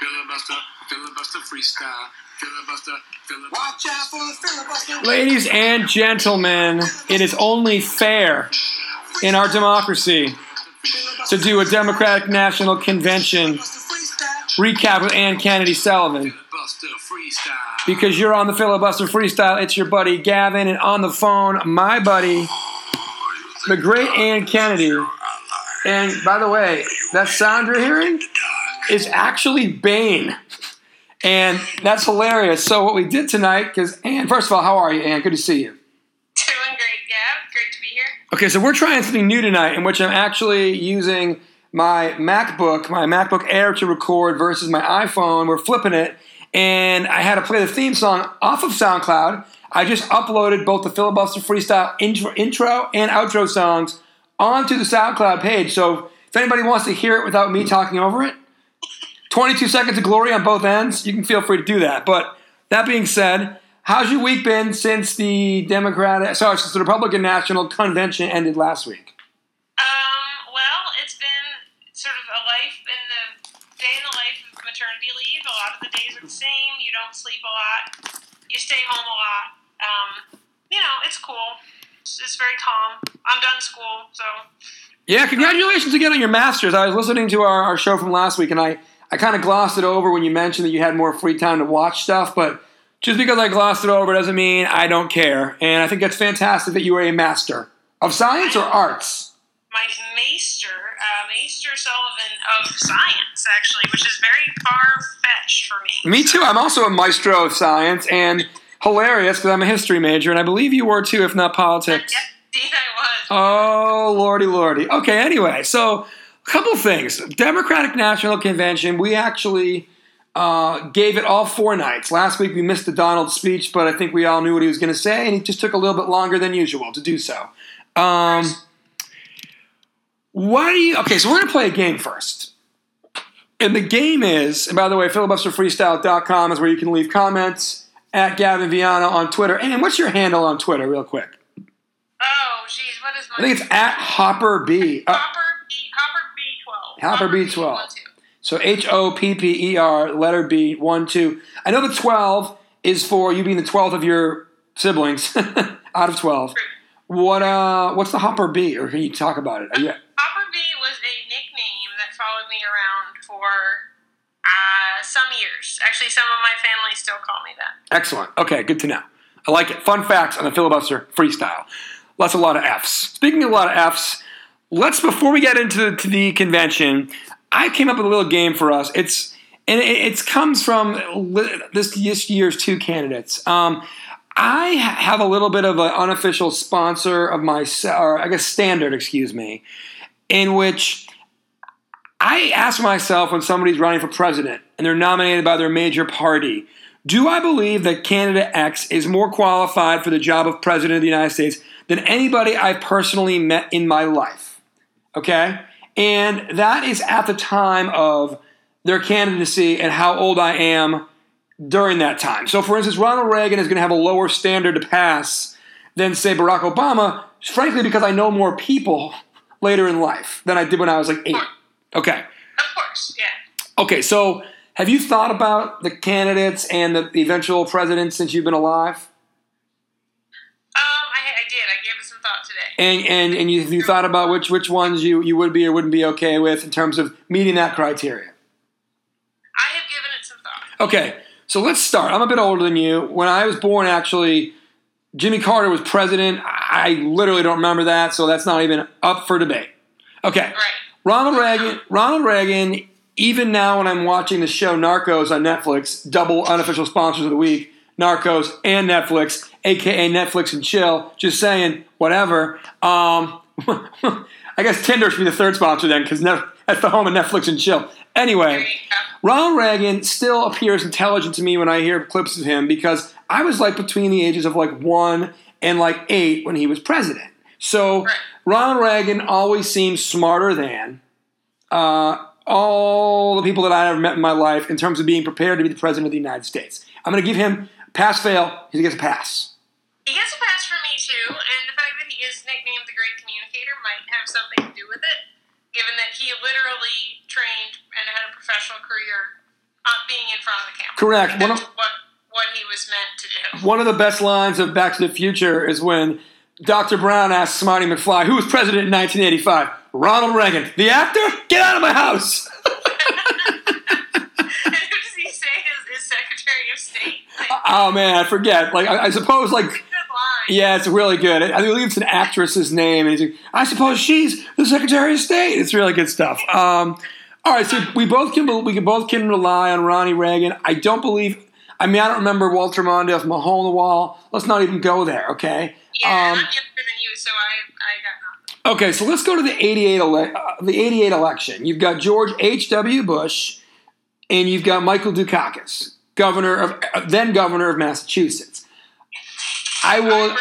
Filibuster, filibuster freestyle. Filibuster, filibuster. Watch out for the filibuster. Ladies and gentlemen, it is only fair in our democracy to do a Democratic National Convention recap with Ann Kennedy Sullivan. Because you're on the filibuster freestyle, it's your buddy Gavin, and on the phone, my buddy, the great Ann Kennedy. And by the way, that sound you're hearing is actually Bane. And that's hilarious. So what we did tonight, because Anne, first of all, how are you, Anne? Good to see you. Doing great, Gab. Great to be here. Okay, so we're trying something new tonight in which I'm actually using my MacBook, my MacBook Air to record versus my iPhone. We're flipping it, and I had to play the theme song off of SoundCloud. I just uploaded both the filibuster freestyle intro, intro and outro songs onto the SoundCloud page. So if anybody wants to hear it without me talking over it, 22 seconds of glory on both ends, you can feel free to do that. But that being said, how's your week been since the Democratic, sorry, since the Republican National Convention ended last week? Um, well, it's been sort of a life in the day in the life of maternity leave. A lot of the days are the same. You don't sleep a lot. You stay home a lot. Um, you know, it's cool. It's, it's very calm. I'm done school, so Yeah, congratulations again on your master's. I was listening to our, our show from last week, and I, I kind of glossed it over when you mentioned that you had more free time to watch stuff, but just because I glossed it over doesn't mean I don't care. And I think that's fantastic that you are a master of science or arts. my maester, uh, Maester Sullivan of science, actually, which is very far fetched for me. Me too. I'm also a maestro of science and hilarious because I'm a history major, and I believe you were too, if not politics. Yes, indeed, I was. Oh, lordy, lordy. Okay, anyway, so couple things. Democratic National Convention, we actually uh, gave it all four nights. Last week we missed the Donald speech, but I think we all knew what he was going to say, and he just took a little bit longer than usual to do so. Um, why do you. Okay, so we're going to play a game first. And the game is, and by the way, filibusterfreestyle.com is where you can leave comments at Gavin Viana on Twitter. And what's your handle on Twitter, real quick? Oh, jeez, what is my? I think it's at Hopper B. Uh, Hopper B. Hopper B. Twelve. Hopper B12. So H O P P E R, letter B, one, two. I know the 12 is for you being the 12th of your siblings out of 12. What uh, What's the Hopper B? Or can you talk about it? You, Hopper B was a nickname that followed me around for uh, some years. Actually, some of my family still call me that. excellent. Okay, good to know. I like it. Fun facts on the filibuster freestyle. That's a lot of F's. Speaking of a lot of F's, let's before we get into to the convention, I came up with a little game for us. It's and it, it comes from this, this year's two candidates. Um, I have a little bit of an unofficial sponsor of my, or I guess standard, excuse me, in which I ask myself when somebody's running for president and they're nominated by their major party, do I believe that candidate X is more qualified for the job of president of the United States than anybody I've personally met in my life? Okay? And that is at the time of their candidacy and how old I am during that time. So, for instance, Ronald Reagan is going to have a lower standard to pass than, say, Barack Obama, frankly, because I know more people later in life than I did when I was like eight. Okay. Of course, yeah. Okay, so have you thought about the candidates and the eventual president since you've been alive? And and, and you, you thought about which which ones you, you would be or wouldn't be okay with in terms of meeting that criteria. I have given it some thought. Okay, so let's start. I'm a bit older than you. When I was born, actually, Jimmy Carter was president. I literally don't remember that, so that's not even up for debate. Okay, Right. Ronald Reagan. Ronald Reagan. Even now, when I'm watching the show Narcos on Netflix, double unofficial sponsors of the week, Narcos and Netflix, aka Netflix and chill. Just saying, whatever. Um, I guess Tinder should be the third sponsor then, because that's the home of Netflix and chill. Anyway. Ronald Reagan still appears intelligent to me when I hear clips of him because I was like between the ages of like one and like eight when he was president. So Right. Ronald Reagan always seems smarter than uh, all the people that I ever met in my life in terms of being prepared to be the president of the United States. I'm going to give him pass fail. He gets a pass. He gets a pass from me too, and the fact that he is nicknamed the Great Communicator might have something to do with it, given that he literally trained and had a professional career uh, being in front of the camera. Correct. One of- what what he was meant to do. One of the best lines of Back to the Future is when Dr. Brown asks Marty McFly, who was president in 1985? Ronald Reagan. The actor? Get out of my house! and who does he say is, is Secretary of State? Oh man, I forget. Like, I, I suppose, like, yeah, it's really good. I believe it's an actress's name, and he's like, I suppose she's the Secretary of State. It's really good stuff. Um, all right, so we both can we can both can rely on Ronnie Reagan. I don't believe. I mean, I don't remember Walter Mondale from a hole in the wall. Let's not even go there, okay? Yeah, Um, I'm younger than you, so I I got nothing. Okay, so let's go to the 88, ele- uh, the 88 election. You've got George H.W. Bush and you've got Michael Dukakis, governor of then governor of Massachusetts. I will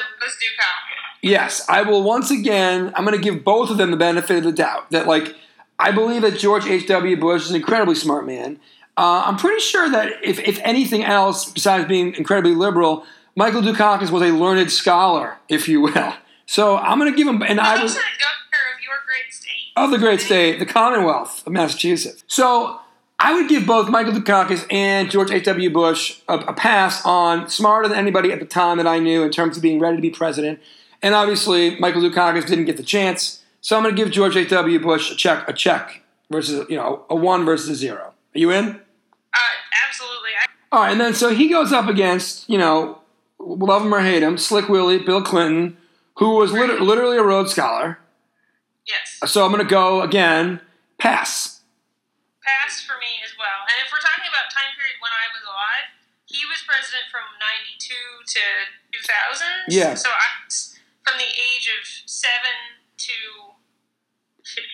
yes, I will once again I'm going to give both of them the benefit of the doubt that like I believe that George H.W. Bush is an incredibly smart man. Uh, I'm pretty sure that if, if anything else besides being incredibly liberal, Michael Dukakis was a learned scholar, if you will. So I'm going to give him and I was governor of your great state. of the great state, the Commonwealth of Massachusetts. So I would give both Michael Dukakis and George H.W. Bush a, a pass on smarter than anybody at the time that I knew in terms of being ready to be president. And obviously, Michael Dukakis didn't get the chance. So I'm going to give George H.W. Bush a check, a check versus, you know, a one versus a zero. Are you in? Uh, absolutely. I, All right, and then so he goes up against, you know, love him or hate him, Slick Willie, Bill Clinton, who was lit- literally a Rhodes Scholar. yes. So I'm going to go again, pass. Pass for me as well. And if we're talking about time period when I was alive, he from 92 to 2000. Yeah. So I was from the age of 7 to 15.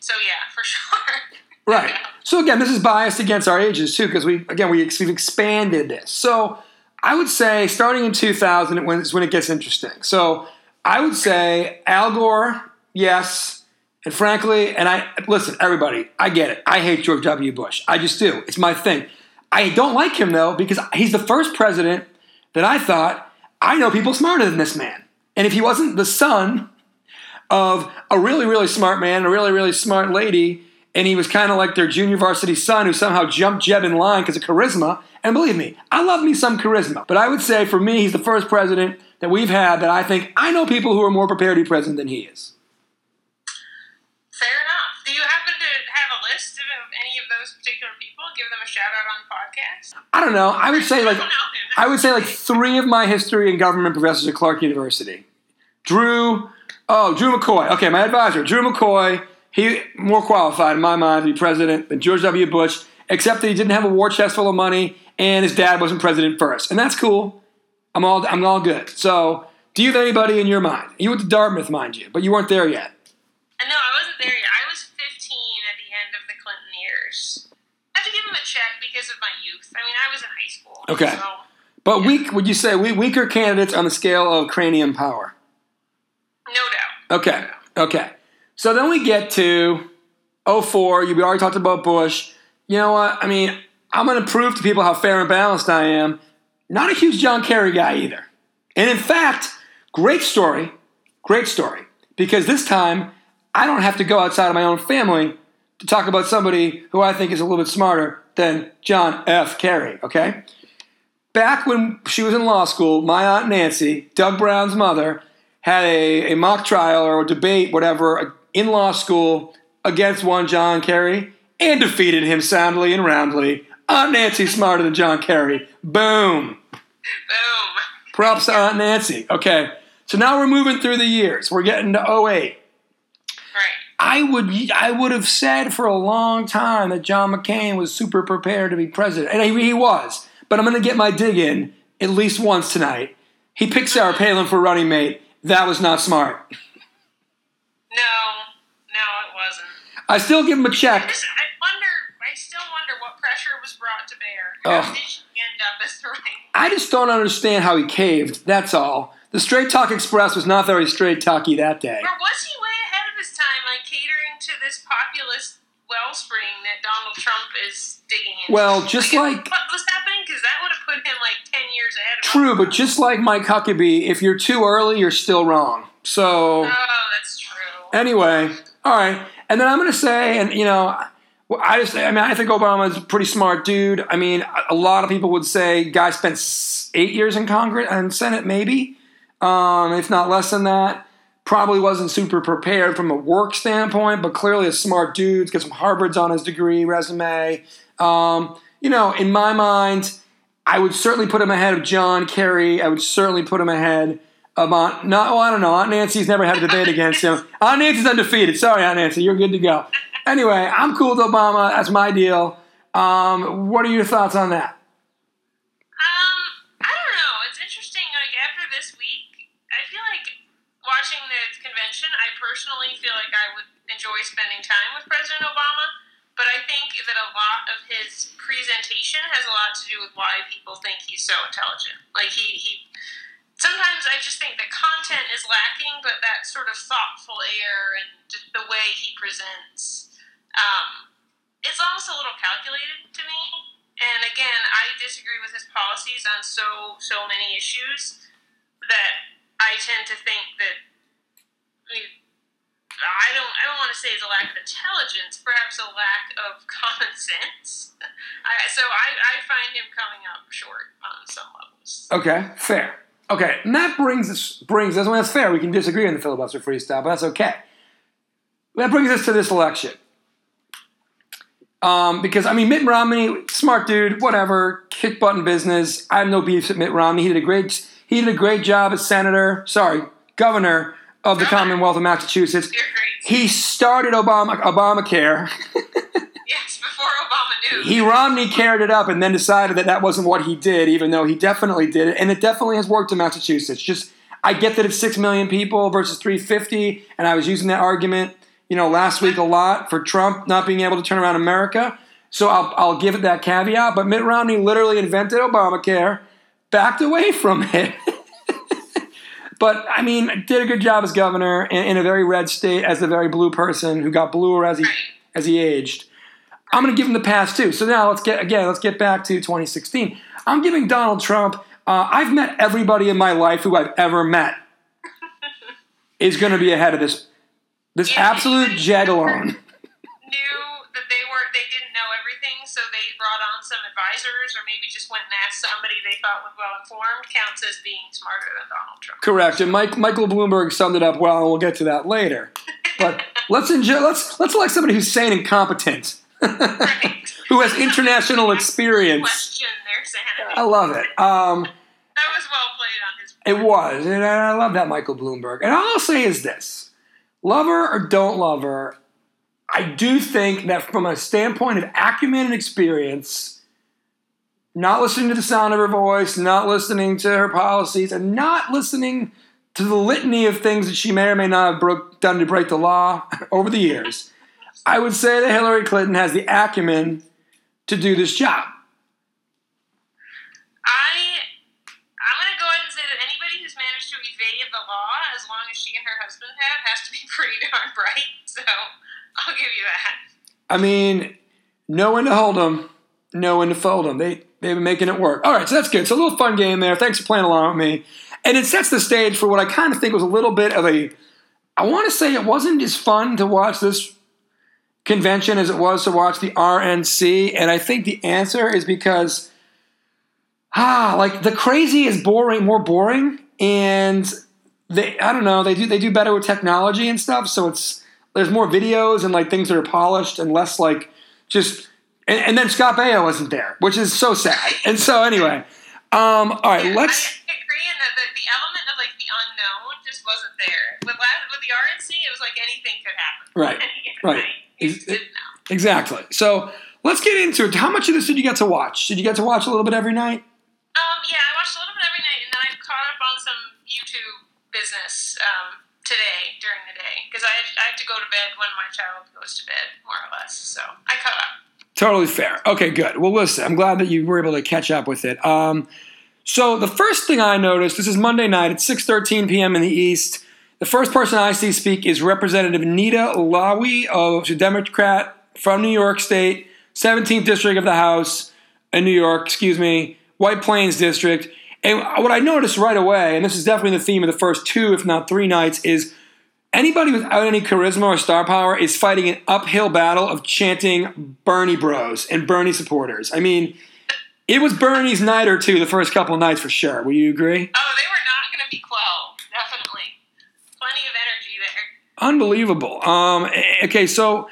So yeah, for sure. Right. So again, this is biased against our ages too, because we again we, we've expanded this. So I would say starting in 2000 when is when it gets interesting. So I would say Al Gore, yes, and frankly, and I listen, everybody, I get it. I hate George W. Bush. I just do. It's my thing. I don't like him though because he's the first president that I thought I know people smarter than this man. And if he wasn't the son of a really, really smart man, a really, really smart lady, and he was kind of like their junior varsity son who somehow jumped Jeb in line because of charisma. And believe me, I love me some charisma. But I would say for me, he's the first president that we've had that I think I know people who are more prepared to be president than he is. Fair enough. Do you happen to have a list of any of those particular? Give them a shout out on the podcast. I don't know. I would say like I. I would say like three of my history and government professors at Clark University. Drew, oh, Drew McCoy. Okay, my advisor, Drew McCoy. He more qualified in my mind to be president than George W. Bush, except that he didn't have a war chest full of money and his dad wasn't president first, and that's cool. I'm all I'm all good. So, do you have anybody in your mind? You went to Dartmouth, mind you, but you weren't there yet. Uh, No, I wasn't there yet. I was 15 at the end of the Clinton years. I have to give him a of my youth. I mean, I was in high school. Okay. So, But weak, would you say we, weaker candidates on the scale of cranium power? no doubt. Okay. Okay. So then we get to 04. You already talked about Bush. You know what? I mean, I'm going to prove to people how fair and balanced I am. Not a huge John Kerry guy either. And in fact, great story. Great story. Because this time, I don't have to go outside of my own family to talk about somebody who I think is a little bit smarter than John F. Kerry, okay? Back when she was in law school, my Aunt Nancy, Doug Brown's mother, had a, a mock trial or a debate, whatever, in law school against one John Kerry and defeated him soundly and roundly. Aunt Nancy smarter than John Kerry. Boom. Boom. Props to Aunt Nancy. Okay, so now we're moving through the years. We're getting to 08. I would I would have said for a long time that John McCain was super prepared to be president, and he, he was. But I'm going to get my dig in at least once tonight. He picked Sarah Palin for running mate. That was not smart. No, no, it wasn't. I still give him a check. just, I wonder, I still wonder what pressure was brought to bear. Ugh. How did she end up as the right? I just don't understand how he caved. That's all. The Straight Talk Express was not very straight talky that day. Or was he way ahead of his time, like catering to this populist wellspring that Donald Trump is digging into? Well, just like- what was happening, because that would have put him like ten years ahead of True, him. but just like Mike Huckabee, if you're too early, you're still wrong. So. Oh, that's true. Anyway, all right. And then I'm going to say, and you know, I just, I mean, I think Obama's a pretty smart dude. I mean, a- a lot of people would say guy spent eight years in Congress and Senate, maybe, um, if not less than that. Probably wasn't super prepared from a work standpoint, but clearly a smart dude. He's got some Harvard's on his degree resume. Um, you know, in my mind, I would certainly put him ahead of John Kerry. I would certainly put him ahead of Aunt. No, well, I don't know. Aunt Nancy's never had a debate against him. Aunt Nancy's undefeated. Sorry, Aunt Nancy, you're good to go. Anyway, I'm cool with Obama. That's my deal. Um, what are your thoughts on that? Um, I don't know. It's interesting. Like after this week, I feel like watching the convention. I personally feel like I would enjoy spending time with President Obama, but I think that a lot of his presentation has a lot to do with why people think he's so intelligent. Like he he. Sometimes I just think the content is lacking, but that sort of thoughtful air and the way he presents, um, it's almost a little calculated to me. And again, I disagree with his policies on so so many issues that I tend to think that I, mean, I don't I don't want to say it's a lack of intelligence, perhaps a lack of common sense. I, so I, I find him coming up short on some levels. Okay, fair. Okay, and that brings us brings us. Well, that's fair. We can disagree on the filibuster freestyle, but that's okay. That brings us to this election. Um, because I mean, Mitt Romney, smart dude, whatever, kick button business. I have no beef with Mitt Romney. He did a great he did a great job as senator. Sorry, governor of the uh-huh. Commonwealth of Massachusetts. He started Obama Obamacare. Yes, before Obama knew. he Romney carried it up and then decided that that wasn't what he did, even though he definitely did it, and it definitely has worked in Massachusetts. Just I get that it's six million people versus three fifty, and I was using that argument, you know, last week a lot for Trump not being able to turn around America. So I'll, I'll give it that caveat. But Mitt Romney literally invented Obamacare, backed away from it. but I mean, did a good job as governor in, in a very red state as a very blue person who got bluer as he as he aged. I'm going to give him the pass too. So now let's get again. Let's get back to 2016. I'm giving Donald Trump. Uh, I've met everybody in my life who I've ever met is going to be ahead of this. This absolute anybody jagalone. So they brought on some advisors, or maybe just went and asked somebody they thought was well informed. Counts as being smarter than Donald Trump. Correct. And Mike Michael Bloomberg summed it up well, and we'll get to that later. But let's enjoy. Let's let's elect somebody who's sane and competent, Right. who has international experience. Question their sanity. I love it. Um, That was well played on his. Part. It was, and I love that Michael Bloomberg. And all I'll say is this: love her or don't love her, I do think that from a standpoint of acumen and experience, not listening to the sound of her voice, not listening to her policies, and not listening to the litany of things that she may or may not have broke, done to break the law over the years, I would say that Hillary Clinton has the acumen to do this job. I I'm gonna go ahead and say that anybody who's managed to evade the law, as long as she and her husband have, has to be pretty darn bright. So give you that. I mean, know when to hold them, know when to fold them. They they've been making it work. All right, so that's good. So a little fun game there. Thanks for playing along with me, and it sets the stage for what I kind of think was a little bit of a. I want to say it wasn't as fun to watch this convention as it was to watch the RNC, and I think the answer is because ah, like the crazy is boring, more boring, and they I don't know they do they do better with technology and stuff, so it's there's more videos and like things that are polished and less like just and, and then Scott Baio wasn't there, which is so sad. And so anyway, um, all right, Yeah, let's I agree, and the, the, the element of like the unknown just wasn't there. With with the RNC, it was like anything could happen. Right, right. You Is- just didn't know. exactly. So let's get into it. How much of this did you get to watch? Did you get to watch a little bit every night? Um, yeah, I watched a little bit every night, and then I caught up on some YouTube business um, today during the day because I, had- I have to go to bed when my child goes to bed, more or less. So I caught up. Totally fair. Okay, good. Well, listen, I'm glad that you were able to catch up with it. Um, so the first thing I noticed, this is Monday night at 6:13 p.m. in the East. The first person I see speak is Representative Nita Lowey, of a Democrat from New York State, 17th district of the House in New York. Excuse me, White Plains district. And what I noticed right away, and this is definitely the theme of the first two, if not three nights, is anybody without any charisma or star power is fighting an uphill battle of chanting Bernie bros and Bernie supporters. I mean, it was Bernie's night or two the first couple of nights for sure. Will you agree? Oh, they were not going to be quelled. Definitely. Plenty of energy there. Unbelievable. Um, eh, okay, so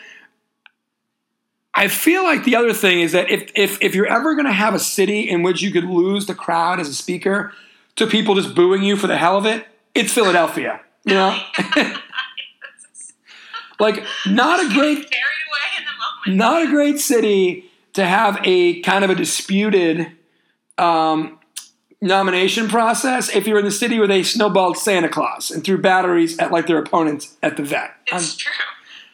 I feel like the other thing is that if if, if you're ever going to have a city in which you could lose the crowd as a speaker to people just booing you for the hell of it, it's Philadelphia. You know, like not a great Carried away in the moment. not a great city to have a kind of a disputed um, nomination process if you're in the city where they snowballed Santa Claus and threw batteries at like their opponents at the vet. Um, It's true.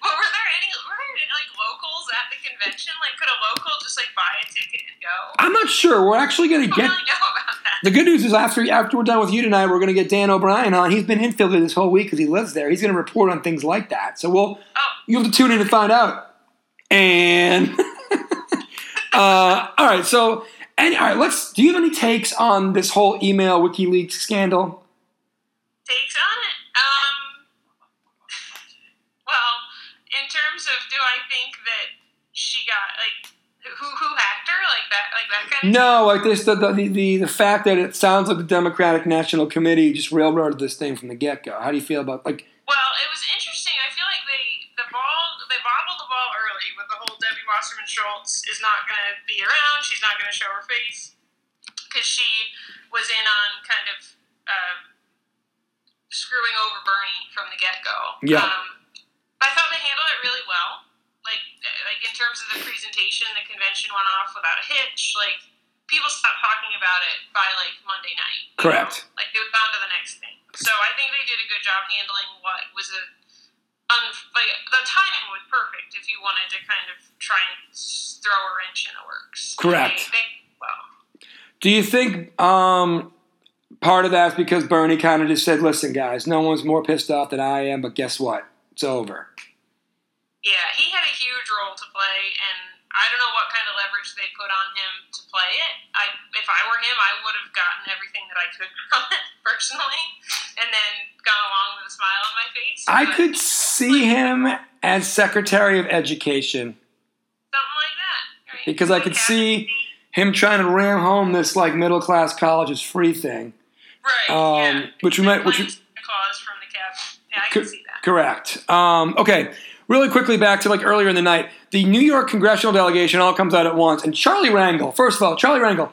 Well, were there any were there any, like locals at the convention? Like, could a local just like buy a ticket and go? I'm not sure. We're actually gonna get. really know about that. The good news is after after we're done with you tonight, we're going to get Dan O'Brien on. He's been in Philly this whole week because he lives there. He's going to report on things like that. So we'll Oh, you have to tune in to find out. And uh, all right, so and all right, let's. Do you have any takes on this whole email WikiLeaks scandal? takes on it. Um. Well, in terms of, do I think that No, like this the the, the the fact that it sounds like the Democratic National Committee just railroaded this thing from the get go. How do you feel about like? Well, it was interesting. I feel like they the ball they bobbled the ball early with the whole Debbie Wasserman Schultz is not going to be around. She's not going to show her face because she was in on kind of uh, screwing over Bernie from the get go. Yeah. Um, I thought they handled it really well. Like like in terms of the presentation, the convention went off without a hitch. Like people stopped talking about it by like Monday night. Correct. know? Like they would on to the next thing. So I think they did a good job handling what was a un- like the timing was perfect if you wanted to kind of try and throw a wrench in the works. Correct. They, they, well, Do you think um, part of that's because Bernie kind of just said, "Listen, guys, no one's more pissed off than I am, but guess what? It's over." yeah, he had a huge role to play, and I don't know what kind of leverage they put on him to play it. I, if I were him, I would have gotten everything that I could from it personally, and then gone along with a smile on my face. I But could see him as Secretary of Education. something like that. right? Because I could see- Him trying to ram home this like middle class college is free thing. right? um, yeah. which we might- which clause from the cap. Yeah, I Co- can see that. Correct. Um, okay, really quickly back to like earlier in the night. The New York congressional delegation all comes out at once, and Charlie Rangel. First of all, Charlie Rangel,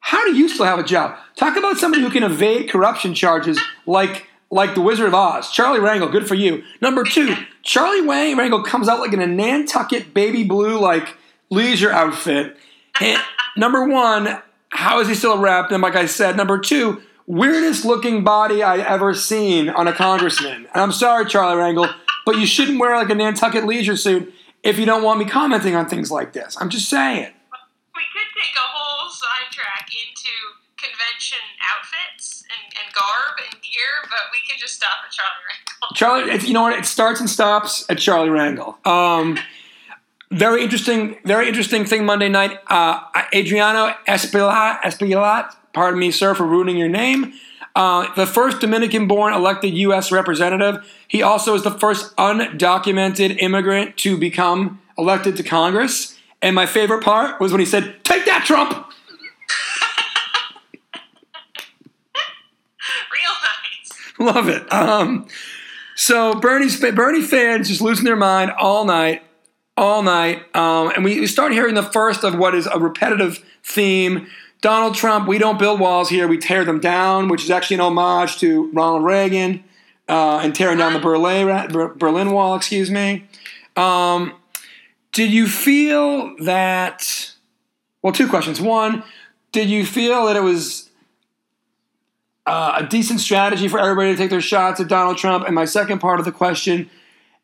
how do you still have a job? Talk about somebody who can evade corruption charges like like the Wizard of Oz. Charlie Rangel, good for you. Number two, Charlie Wang Rangel comes out like in a Nantucket baby blue like leisure outfit. And number one, how is he still a rep? And like I said, number two, weirdest looking body I ever seen on a congressman. And I'm sorry, Charlie Rangel, but you shouldn't wear like a Nantucket leisure suit if you don't want me commenting on things like this. I'm just saying. We could take a whole sidetrack into convention outfits and, and garb and gear, but we could just stop at Charlie Rangel. Charlie, it's, you know what? It starts and stops at Charlie Rangel. Um, very interesting, very interesting thing Monday night. Uh, Adriano Espilat, Espilat, pardon me, sir, for ruining your name. Uh, the first Dominican-born elected U.S. representative. He also is the first undocumented immigrant to become elected to Congress. And my favorite part was when he said, "Take that, Trump." Real nice. Love it. Um, so Bernie's Bernie fans just losing their mind all night, all night, um, and we, we start hearing the first of what is a repetitive theme. Donald Trump, we don't build walls here, we tear them down, which is actually an homage to Ronald Reagan uh, and tearing down the Berlin, Berlin Wall. Excuse me. Um, did you feel that? Well, two questions. One, did you feel that it was uh, a decent strategy for everybody to take their shots at Donald Trump? And my second part of the question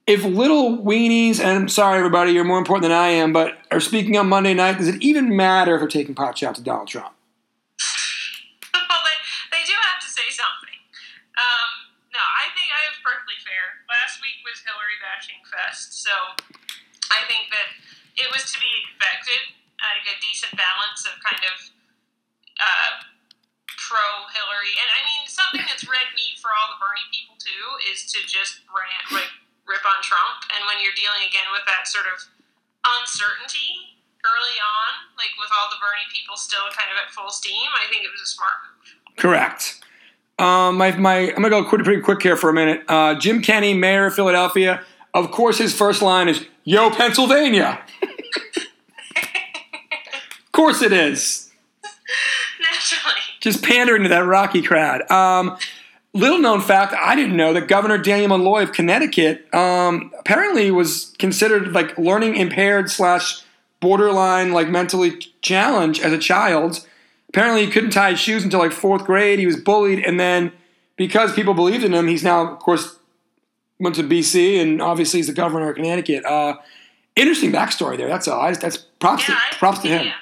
if little weenies, and I'm sorry, everybody, you're more important than I am, but are speaking on Monday night, does it even matter if they're taking pot shots at Donald Trump? well, they, they do have to say something. Um, no, I think I was perfectly fair. Last week was Hillary bashing fest, so I think that it was to be expected. Like a decent balance of kind of uh, pro Hillary, and I mean something that's red meat for all the Bernie people too, is to just rant, like rip on Trump. And when you're dealing again with that sort of uncertainty early on, like with all the Bernie people still kind of at full steam, I think it was a smart move. Correct. Um, my, my, I'm gonna go quick, pretty quick here for a minute. Uh, Jim Kenney, mayor of Philadelphia. Of course, his first line is "Yo, Pennsylvania." of course, it is. Naturally. Just pandering to that Rocky crowd. Um, little known fact: I didn't know that Governor Daniel Malloy of Connecticut um, apparently was considered like learning impaired slash borderline like mentally challenged as a child. Apparently, he couldn't tie his shoes until like fourth grade. He was bullied, and then because people believed in him, he's now, of course, went to BC, and obviously he's the governor of Connecticut. Uh, interesting backstory there. That's all. I, that's props Yeah, to props to him.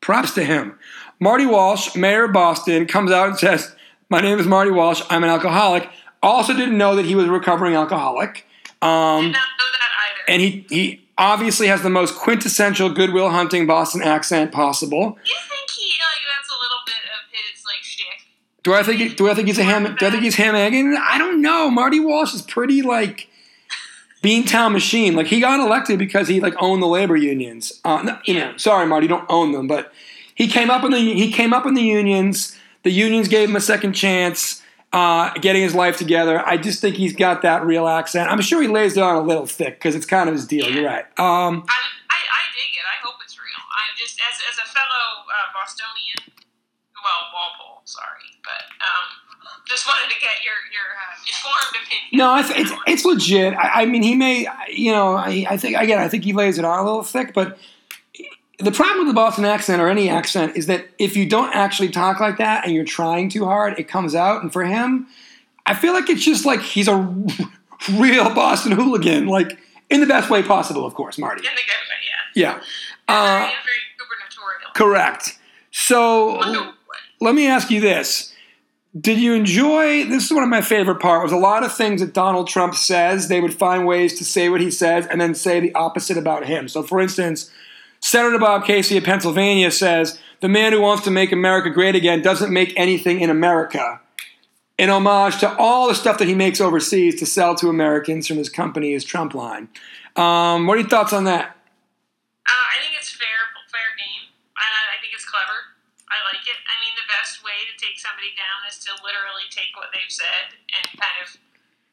Props to him. Marty Walsh, mayor of Boston, comes out and says, "My name is Marty Walsh. I'm an alcoholic." Also, didn't know that he was a recovering alcoholic. Um, Did not know that either. and he he obviously has the most quintessential Good Will Hunting Boston accent possible. you think he like that's a little bit of his like shtick? Do I think do I think he's a ham? Do I think he's ham egging? I don't know. Marty Walsh is pretty like Beantown machine. Like he got elected because he like owned the labor unions. Uh, no, you know, sorry, Marty, you don't own them, but he came up in the he came up in the unions. The unions gave him a second chance, uh, getting his life together. I just think he's got that real accent. I'm sure he lays it on a little thick because it's kind of his deal. You're right. Um, I, I, I dig it. I hope it's real. I just as as a fellow uh, Bostonian, well Walpole, sorry, but um, just wanted to get your your uh, informed opinion. No, I th- it's it's legit. I, I mean, he may, you know, I, I think again, I think he lays it on a little thick. But the problem with the Boston accent or any accent is that if you don't actually talk like that and you're trying too hard, it comes out. And for him, I feel like it's just like he's a real Boston hooligan, like in the best way possible, of course, Marty. In the good way, yeah. Yeah, uh, very, gubernatorial. correct. So let me ask you this. Did you enjoy this is one of my favorite part was a lot of things that Donald Trump says, they would find ways to say what he says and then say the opposite about him. So for instance, Senator Bob Casey of Pennsylvania says, "The man who wants to make America great again doesn't make anything in America." In homage to all the stuff that he makes overseas to sell to Americans from his company, his Trump line. Um, what are your thoughts on that? Uh, I think it's fair, fair game. I, I think it's clever. I like it. I mean, the best way to take somebody down is to literally take what they've said and kind of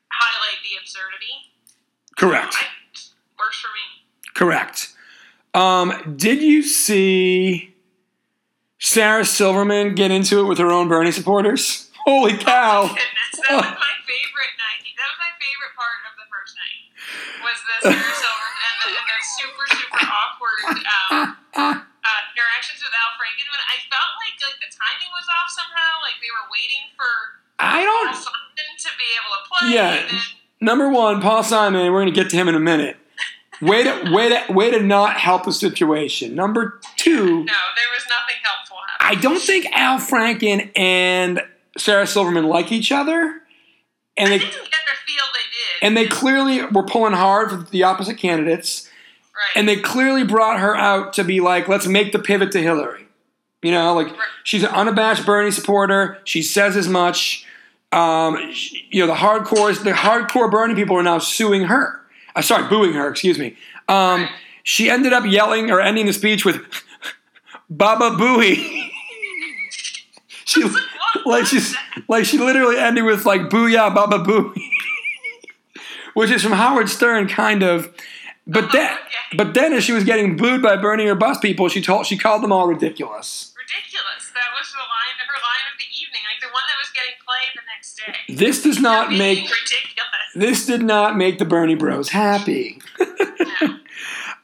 highlight the absurdity. Correct. I, works for me. Correct. Um, did you see Sarah Silverman get into it with her own Bernie supporters? Holy cow! Goodness, that was my favorite night. That was my favorite part of the first night. Was the Sarah Silver and the, and the super super awkward um, uh, interactions with Al Franken. When I felt like like the timing was off somehow. Like they were waiting for I don't. Simon to be able to play. Yeah. Number one, Paul Simon. We're going to get to him in a minute. Way to way to way to not help the situation. Number two, no, there was nothing helpful happening. I don't think Al Franken and Sarah Silverman like each other, and I they didn't get the feel they did. and they clearly were pulling hard for the opposite candidates. right. and they clearly brought her out to be like, let's make the pivot to Hillary. You know, like she's an unabashed Bernie supporter. She says as much. Um, you know, the hardcore the hardcore Bernie people are now suing her. Uh, sorry, booing her. Excuse me. Um, she ended up yelling or ending the speech with "Baba Booey." she like she's like she literally ended with like "Booyah, Baba Booey," which is from Howard Stern, kind of. But then, okay. but then, as she was getting booed by Bernie or bus people, she told she called them all ridiculous. ridiculous. That was the line, her line of the evening, like the one that was getting played the next day. This does not make ridiculous. this did not make the Bernie Bros happy. No.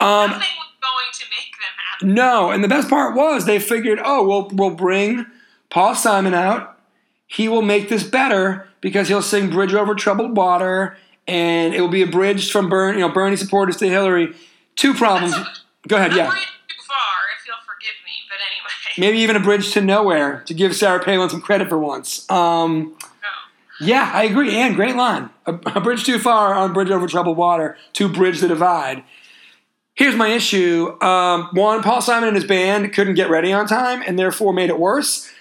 um, Nothing was going to make them happy. no, and the best part was they figured, oh, we'll we'll bring Paul Simon out. He will make this better because he'll sing "Bridge Over Troubled Water," and it will be a bridge from Bernie, you know, Bernie supporters to Hillary. Two problems. Go ahead, I'm yeah. reading too far, if you'll forgive me, but anyway. Maybe even a bridge to nowhere to give Sarah Palin some credit for once. Um. Yeah, I agree. And great line. A, a bridge too far on bridge over troubled water to bridge the divide. Here's my issue. Um, one, Paul Simon and his band couldn't get ready on time and therefore made it worse.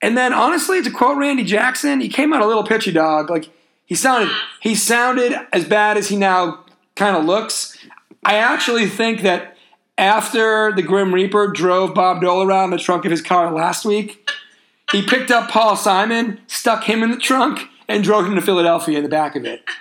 And then honestly, to quote Randy Jackson, he came out a little pitchy dog. Like he sounded he sounded as bad as he now kind of looks. I actually think that after the Grim Reaper drove Bob Dole around the trunk of his car last week, he picked up Paul Simon, stuck him in the trunk, and drove him to Philadelphia in the back of it.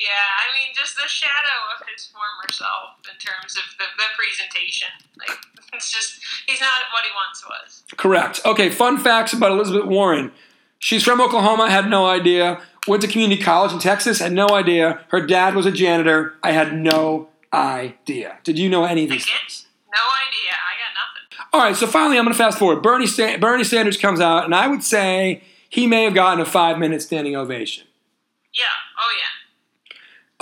Yeah, I mean, just the shadow of his former self in terms of the, the presentation. Like, it's just, he's not what he once was. Correct. Okay, fun facts about Elizabeth Warren. She's from Oklahoma, had no idea. Went to community college in Texas, had no idea. Her dad was a janitor. I had no idea. Did you know any of these things? No idea. I got nothing. All right, so finally, I'm going to fast forward. Bernie, Sa- Bernie Sanders comes out, and I would say he may have gotten a five minute standing ovation. Yeah. Oh, yeah.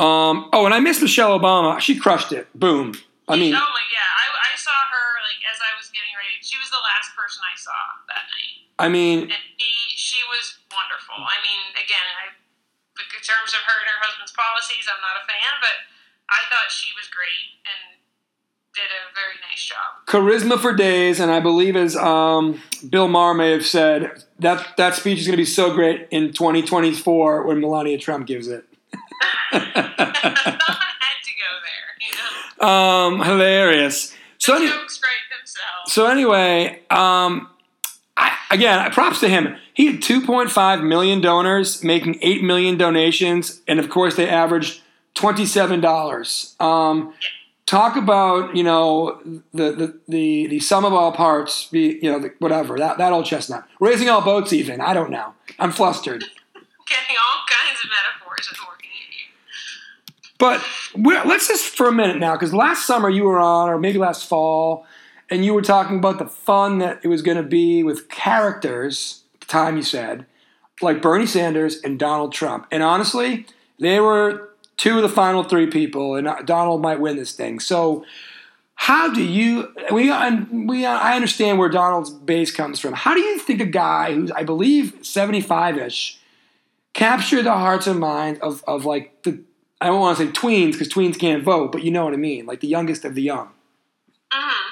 Um, oh, and I missed Michelle Obama. She crushed it. Boom. I mean, oh, my, yeah. I, I saw her, like, as I was getting ready. She was the last person I saw that night. I mean, And she, she was wonderful. I mean, again, I, in terms of her and her husband's policies, I'm not a fan, but I thought she was great and did a very nice job. charisma for days, and I believe as um, Bill Maher may have said, that that speech is going to be so great in 2024 when Melania Trump gives it. Someone had to go there, you know. um, hilarious. So, The any- jokes write themselves. so anyway, um, I, again, props to him. He had 2.5 million donors, making 8 million donations, and of course, they averaged $27. Um, talk about you know the, the the the sum of all parts, be you know the, whatever that that old chestnut, raising all boats. Even I don't know. I'm flustered. Getting all kinds of metaphors and working at you. But we're, let's just for a minute now, because last summer you were on, or maybe last fall, and you were talking about the fun that it was going to be with characters. At the time you said, like Bernie Sanders and Donald Trump, and honestly, they were two of the final three people, and Donald might win this thing. So. How do you we we I understand where Donald's base comes from. How do you think a guy who's I believe 75ish capture the hearts and minds of, of like the I don't want to say tweens because tweens can't vote, but you know what I mean, like the youngest of the young. hmm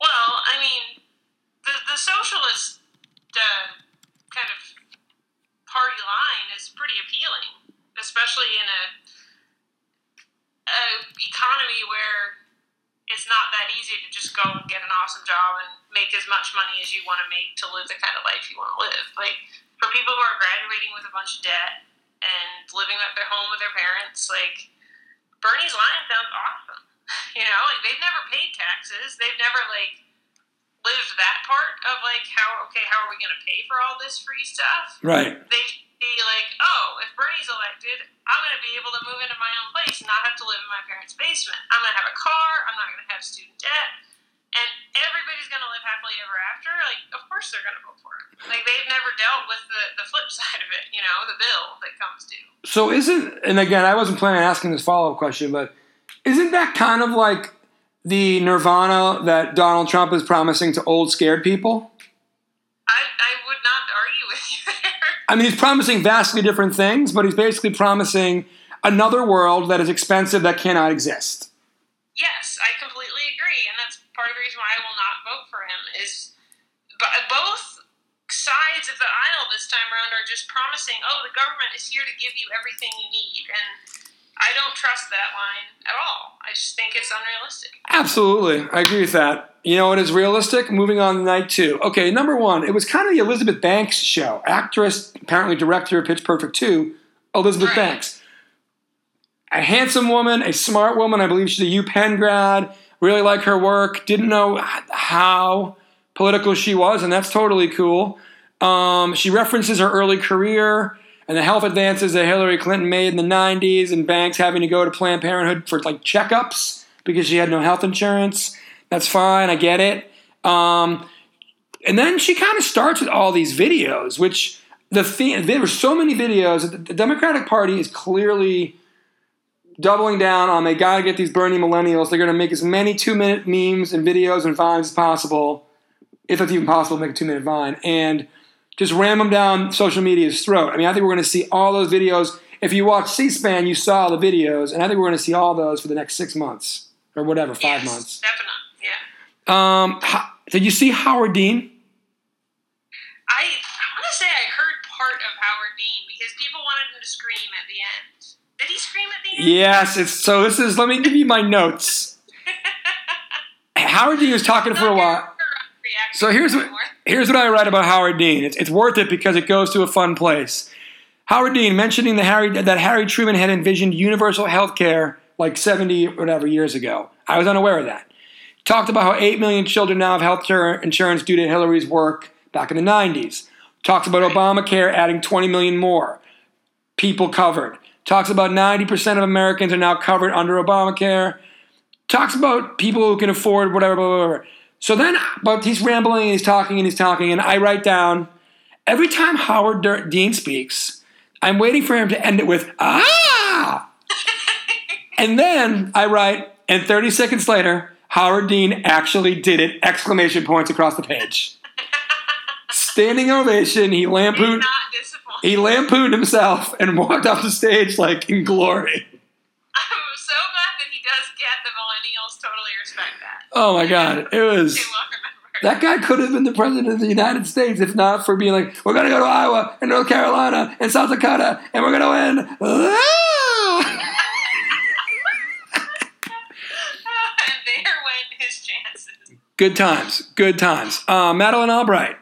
Well, I mean, the the socialist uh, kind of party line is pretty appealing, especially in a, a economy where it's not that easy to just go and get an awesome job and make as much money as you want to make to live the kind of life you want to live. Like for people who are graduating with a bunch of debt and living at their home with their parents, like Bernie's line sounds awesome. You know, like they've never paid taxes. They've never like lived that part of like how okay, how are we going to pay for all this free stuff? Right. They be like, oh, if Bernie's elected, I'm going to be able to move into my own place and not have to live in my parents' basement. I'm going to have a car. I'm not going to have student debt. And everybody's going to live happily ever after. Like, of course they're going to vote for it. Like, they've never dealt with the, the flip side of it, you know, the bill that comes due. So isn't and again I wasn't planning on asking this follow up question, but isn't that kind of like the nirvana that Donald Trump is promising to old scared people? I, I would not argue with you there. I mean, he's promising vastly different things, but he's basically promising another world that is expensive that cannot exist. Yes, I completely agree, and that's part of the reason why I will not vote for him. Is both sides of the aisle this time around are just promising, "Oh, the government is here to give you everything you need," and I don't trust that line at all. I just think it's unrealistic. Absolutely. I agree with that. You know what is realistic? Moving on to night two. Okay, number one, it was kind of the Elizabeth Banks show. Actress, apparently director of Pitch Perfect 2, Elizabeth Right. Banks. A handsome woman, a smart woman. I believe she's a UPenn grad. Really like her work. Didn't know how political she was, and that's totally cool. Um, she references her early career and the health advances that Hillary Clinton made in the 90s, and Banks having to go to Planned Parenthood for like checkups because she had no health insurance. That's fine, I get it. Um, and then she kind of starts with all these videos, which the theme, there were so many videos. The Democratic Party is clearly doubling down on they got to get these Bernie millennials. They're going to make as many two minute memes and videos and vines as possible, if it's even possible to make a two minute vine, and just ram them down social media's throat. I mean, I think we're going to see all those videos. If you watch C-SPAN, you saw the videos, and I think we're going to see all those for the next six months or whatever, five yes, months. Definitely, yeah. Um, how, did you see Howard Dean? I, I want to say I heard part of Howard Dean because people wanted him to scream at the end. Did he scream at the end? Yes. It's, so this is. Let me give you my notes. Howard Dean was talking for a while. So here's what here's what I write about Howard Dean. It's, it's worth it because it goes to a fun place. Howard Dean mentioning the Harry that Harry Truman had envisioned universal health care like 70 whatever years ago. I was unaware of that. Talked about how 8 million children now have health care insurance due to Hillary's work back in the 90s. Talks about Obamacare adding 20 million more people covered. Talks about 90% of Americans are now covered under Obamacare. Talks about people who can afford whatever, blah, blah, blah. So then, but he's rambling and he's talking and he's talking, and I write down every time Howard Der- Dean speaks, I'm waiting for him to end it with, ah! and then I write, and 30 seconds later, Howard Dean actually did it! Exclamation points across the page. Standing ovation, he lampooned. He lampooned himself and walked off the stage like in glory. I'm so glad that he does get the millennials totally respect that. Oh my god, it was They will remember. that guy could have been the president of the United States if not for being like, we're gonna go to Iowa and North Carolina and South Dakota and we're gonna win. Ah! and there went his chances. Good times, good times. Uh, Madeleine Albright,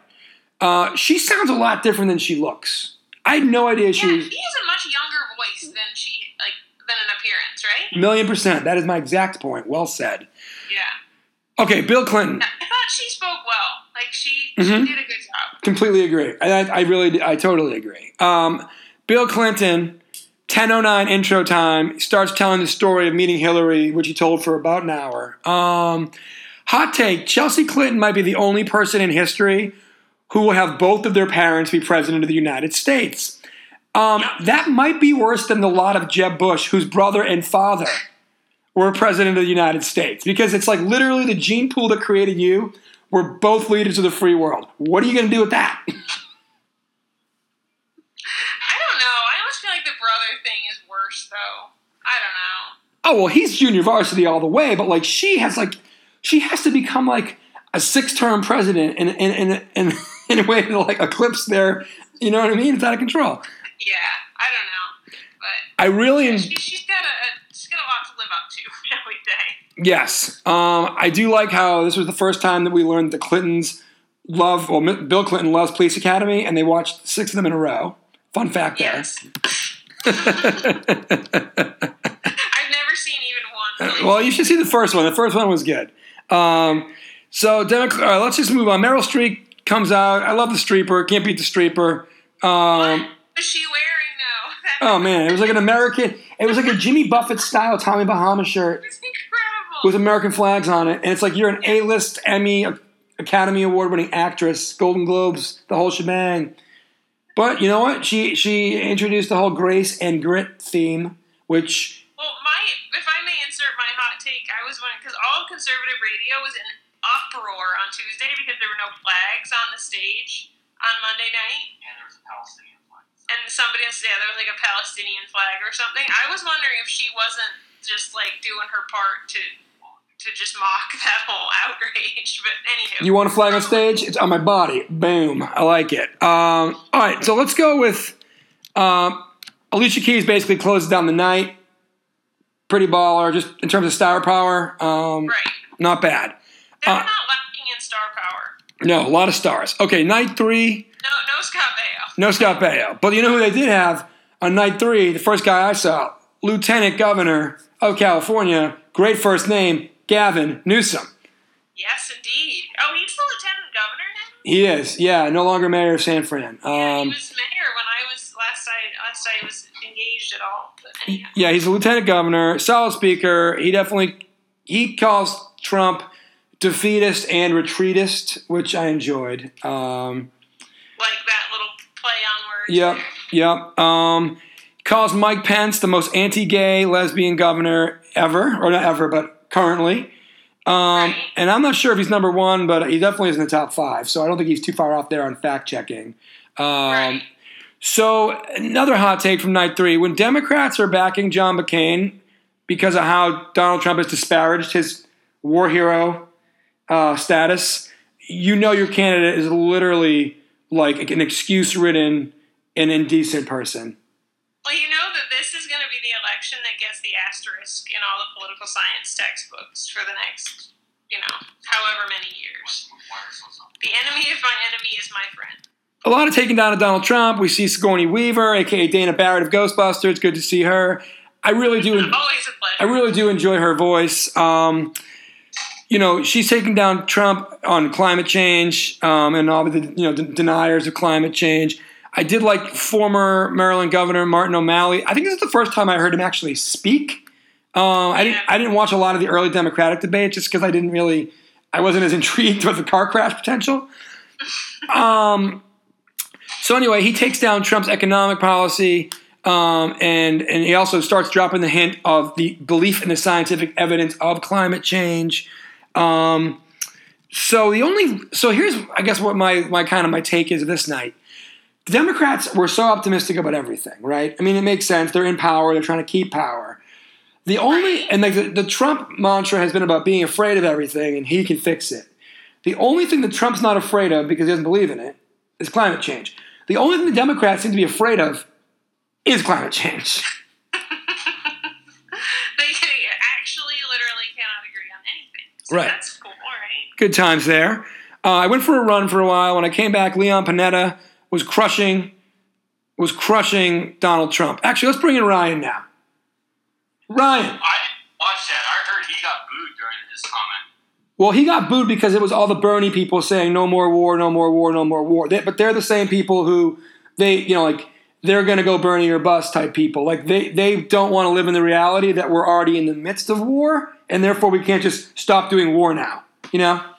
uh, she sounds a lot different than she looks. I had no idea she Yeah, was she has a much younger voice than she like than an appearance, right? million percent. That is my exact point. Well said. Yeah. Okay, Bill Clinton. I thought she spoke well. Like she, Mhm. she did a good job. Completely agree. I, I I really, I totally agree. Um, Bill Clinton, 10:09 intro time, starts telling the story of meeting Hillary, which he told for about an hour. Um, hot take: Chelsea Clinton might be the only person in history who will have both of their parents be president of the United States. Um, that might be worse than the lot of Jeb Bush, whose brother and father were president of the United States, because it's like literally the gene pool that created you. We're both leaders of the free world. What are you going to do with that? I don't know. I almost feel like the brother thing is worse though. I don't know. oh well he's junior varsity all the way but like she has like she has to become like a six-term president in in in, in, in a way to like eclipse their you know what i mean it's out of control Yeah, I don't know. But i really en- she, she's got a, a she's got a lot to live up to, we say? yes um, i do like how this was the first time that we learned the clintons love well bill clinton loves police academy and they watched six of them in a row fun fact there Yes. I've never seen even one. well, you should see the first one. The first one was good. Um, so, Demo- all right, let's just move on. Meryl Streep comes out. I love the Streeper. Can't beat the Streeper. Um, what was she wearing though? Oh man, it was like an American. It was like a Jimmy Buffett style Tommy Bahama shirt incredible. with American flags on it, and it's like you're an A-list Emmy, uh, Academy Award-winning actress, Golden Globes, the whole shebang. But you know what? She she introduced the whole grace and grit theme, which Well, my if I may insert my hot take, I was wondering because all conservative radio was in uproar on Tuesday because there were no flags on the stage on Monday night, And there was a Palestinian flag. And somebody else, yeah, there was like a Palestinian flag or something. I was wondering if she wasn't just like doing her part to to just mock that whole outrage. But anywho, You want a flag on stage? It's on my body. Boom. I like it. Um, all right, so let's go with um, Alicia Keys basically closes down the night. Pretty baller, just in terms of star power. Um, right? not bad. They're Uh, not lacking in star power. No, a lot of stars. Okay, night three, No, no Scott Baio. no Scott Baio. But you know who they did have on night three? The first guy I saw, Lieutenant Governor of California, great first name, Gavin Newsom. Yes, indeed. Oh, he's the lieutenant governor now. He is, yeah, no longer mayor of San Fran. Yeah, he Um, was mayor when I was last I last I was engaged at all. But. Yeah, he's a lieutenant governor, solid speaker. He definitely he calls Trump defeatist and retreatist, which I enjoyed. Um, like that little play on words. Yep, yep. Um, calls Mike Pence the most anti-gay lesbian governor ever, or not ever, but currently. Um, and I'm not sure if he's number one, but he definitely is in the top five. So I don't think he's too far off there on fact checking. Um, Right. So another hot take from night three: when Democrats are backing John McCain because of how Donald Trump has disparaged his war hero uh, status, you know your candidate is literally like an excuse-ridden and indecent person. Well, you know that this is going to be the election that gets the asterisk in all the political science textbooks for the next, you know, however many years. The enemy of my enemy is my friend. A lot of taking down of Donald Trump. We see Sigourney Weaver, aka Dana Barrett of Ghostbusters. Good to see her. I really do. Always a pleasure. I really do enjoy her voice. Um, you know, she's taking down Trump on climate change um, and all the you know de- deniers of climate change. I did like former Maryland Governor Martin O'Malley. I think this is the first time I heard him actually speak. Um, I didn't. I didn't watch a lot of the early Democratic debate just because I didn't really. I wasn't as intrigued with the car crash potential. Um, so anyway, he takes down Trump's economic policy, um, and and he also starts dropping the hint of the belief in the scientific evidence of climate change. Um, so the only so here's I guess what my my kind of my take is this night. Democrats were so optimistic about everything, right? I mean, it makes sense. They're in power. They're trying to keep power. The only and like the, the Trump mantra has been about being afraid of everything, and he can fix it. The only thing that Trump's not afraid of because he doesn't believe in it is climate change. The only thing the Democrats seem to be afraid of is climate change. they actually literally cannot agree on anything. So Right. That's cool, right? Good times there. Uh, I went for a run for a while. When I came back, Leon Panetta was crushing, was crushing Donald Trump. Actually, let's bring in Ryan now. Ryan. I didn't watch that. I heard he got booed during his comment. Well, he got booed because it was all the Bernie people saying no more war, no more war, no more war. They, but they're the same people who they, you know, like they're going to go Bernie or bust type people. Like they, they don't want to live in the reality that we're already in the midst of war, and therefore we can't just stop doing war now. You know.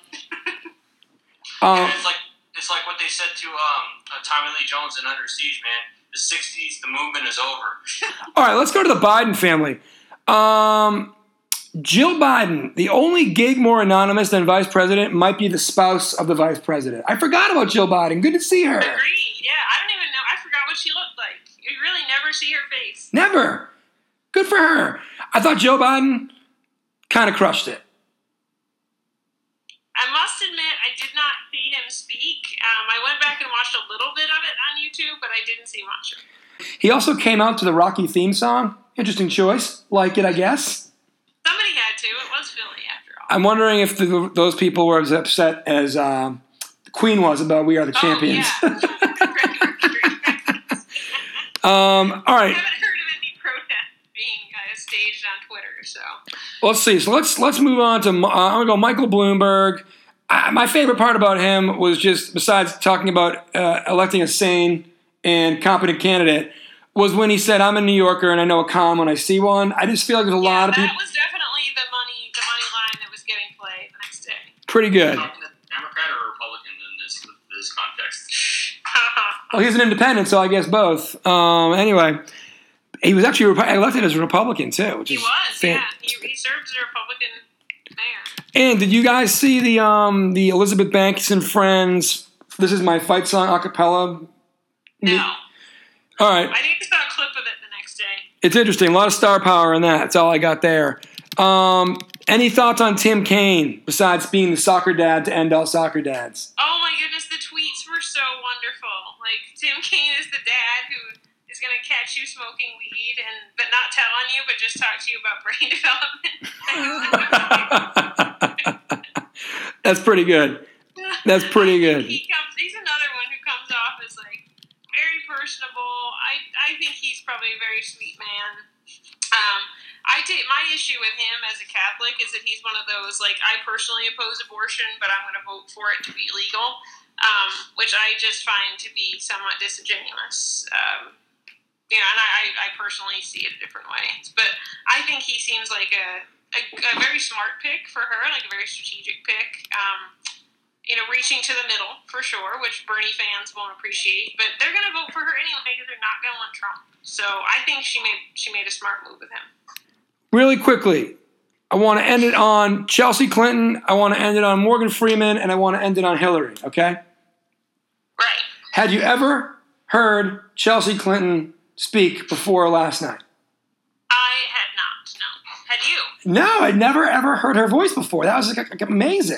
Um, it's like it's like what they said to um, Tommy Lee Jones in Under Siege, man. The '60s, the movement is over. All right, let's go to the Biden family. Um, Jill Biden, the only gig more anonymous than vice president, might be the spouse of the vice president. I forgot about Jill Biden. Good to see her. Agreed. Yeah, I don't even know. I forgot what she looked like. You really never see her face. Never. Good for her. I thought Joe Biden kind of crushed it. I must admit, I did not see him speak. Um, I went back and watched a little bit of it on YouTube, but I didn't see much. He also came out to the Rocky theme song. Interesting choice. Like it, I guess. Somebody had to. It was Philly, after all. I'm wondering if the, those people were as upset as um, the Queen was about "We Are the Champions." Oh, yeah. um, all I haven't heard of any protest being uh, staged on Twitter, so. Let's see. So let's let's move on to. Uh, I'm gonna go Michael Bloomberg. I, my favorite part about him was just besides talking about uh, electing a sane and competent candidate was when he said, "I'm a New Yorker and I know a con when I see one." I just feel like there's a Yeah, lot of people. that was definitely the money, the money line that was getting played the next day. Pretty good. Talking Democrat or Republican in this this context. Well, he's an independent, so I guess both. Um, anyway, he was actually elected as a Republican too, which he is was, fan- yeah. He, he served as a Republican mayor. And did you guys see the um, the Elizabeth Banks and Friends? This is my fight song a cappella. No, All right. I think I saw a clip of it the next day. It's interesting. A lot of star power in that. That's all I got there. Um, any thoughts on Tim Kaine besides being the soccer dad to end all soccer dads? Oh my goodness, the tweets were so wonderful. Like Tim Kaine is the dad who going to catch you smoking weed and but not tell on you, but just talk to you about brain development. That's pretty good. That's pretty good. He comes. He's another one who comes off as like very personable. I I think he's probably a very sweet man. Um, I take my issue with him as a Catholic is that he's one of those like I personally oppose abortion, but I'm going to vote for it to be legal, um, which I just find to be somewhat disingenuous. Um, you know, and I, I I personally see it a different way. But I think he seems like a, a, a very smart pick for her, like a very strategic pick. Um, you know, reaching to the middle for sure, which Bernie fans won't appreciate. But they're going to vote for her anyway because they're not going to want Trump. So I think she made she made a smart move with him. Really quickly, I want to end it on Chelsea Clinton. I want to end it on Morgan Freeman, and I want to end it on Hillary. Okay. Right. Had you ever heard Chelsea Clinton speak before last night? I had not. No. Had you? No, I'd never ever heard her voice before. That was like, like amazing.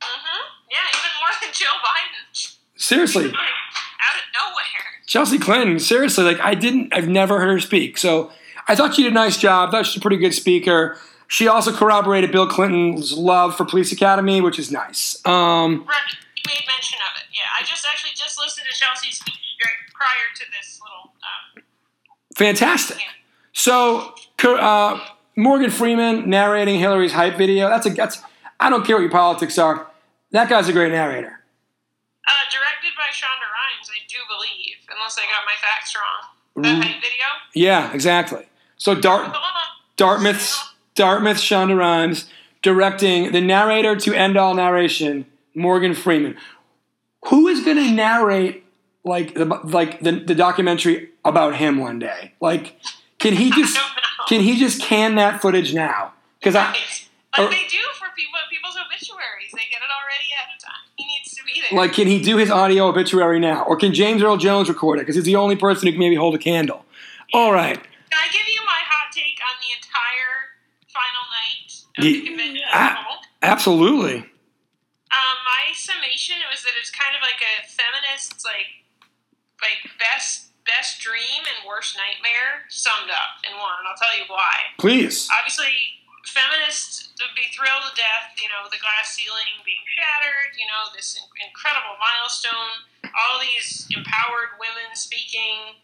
Mm-hmm. Yeah, even more than Joe Biden. Seriously, Like, out of nowhere. Chelsea Clinton. Seriously, like I didn't. I've never heard her speak. So I thought she did a nice job. I thought she's a pretty good speaker. She also corroborated Bill Clinton's love for Police Academy, which is nice. Um, Right. You made mention of it. Yeah, I just actually just listened to Chelsea's speech prior to this fantastic. So uh, Morgan Freeman narrating Hillary's hype video. That's a that's. I don't care what your politics are. That guy's a great narrator. uh, directed by Shonda Rhimes, I do believe, unless I got my facts wrong. The Mm. hype video. Yeah, exactly. So Dart. Dartmouth's Dartmouth Shonda Rhimes directing the narrator to end all narration, Morgan Freeman. Who is going to narrate like the like the, the documentary about him one day? Like, can he just I can he just can that footage now? Because I. Like or- they do for people people's obituaries. They get it already ahead of time. He needs to be there. like can he do his audio obituary now, or can James Earl Jones record it? Because he's the only person who can maybe hold a candle. All right. Can I give you my hot take on the entire final night of the convention whole? Absolutely. Um, my summation was that it's kind of like a feminist, like, like best best dream and worst nightmare summed up in one. And I'll tell you why. Please. Obviously, feminists would be thrilled to death. You know, the glass ceiling being shattered. You know, this incredible milestone. All these empowered women speaking.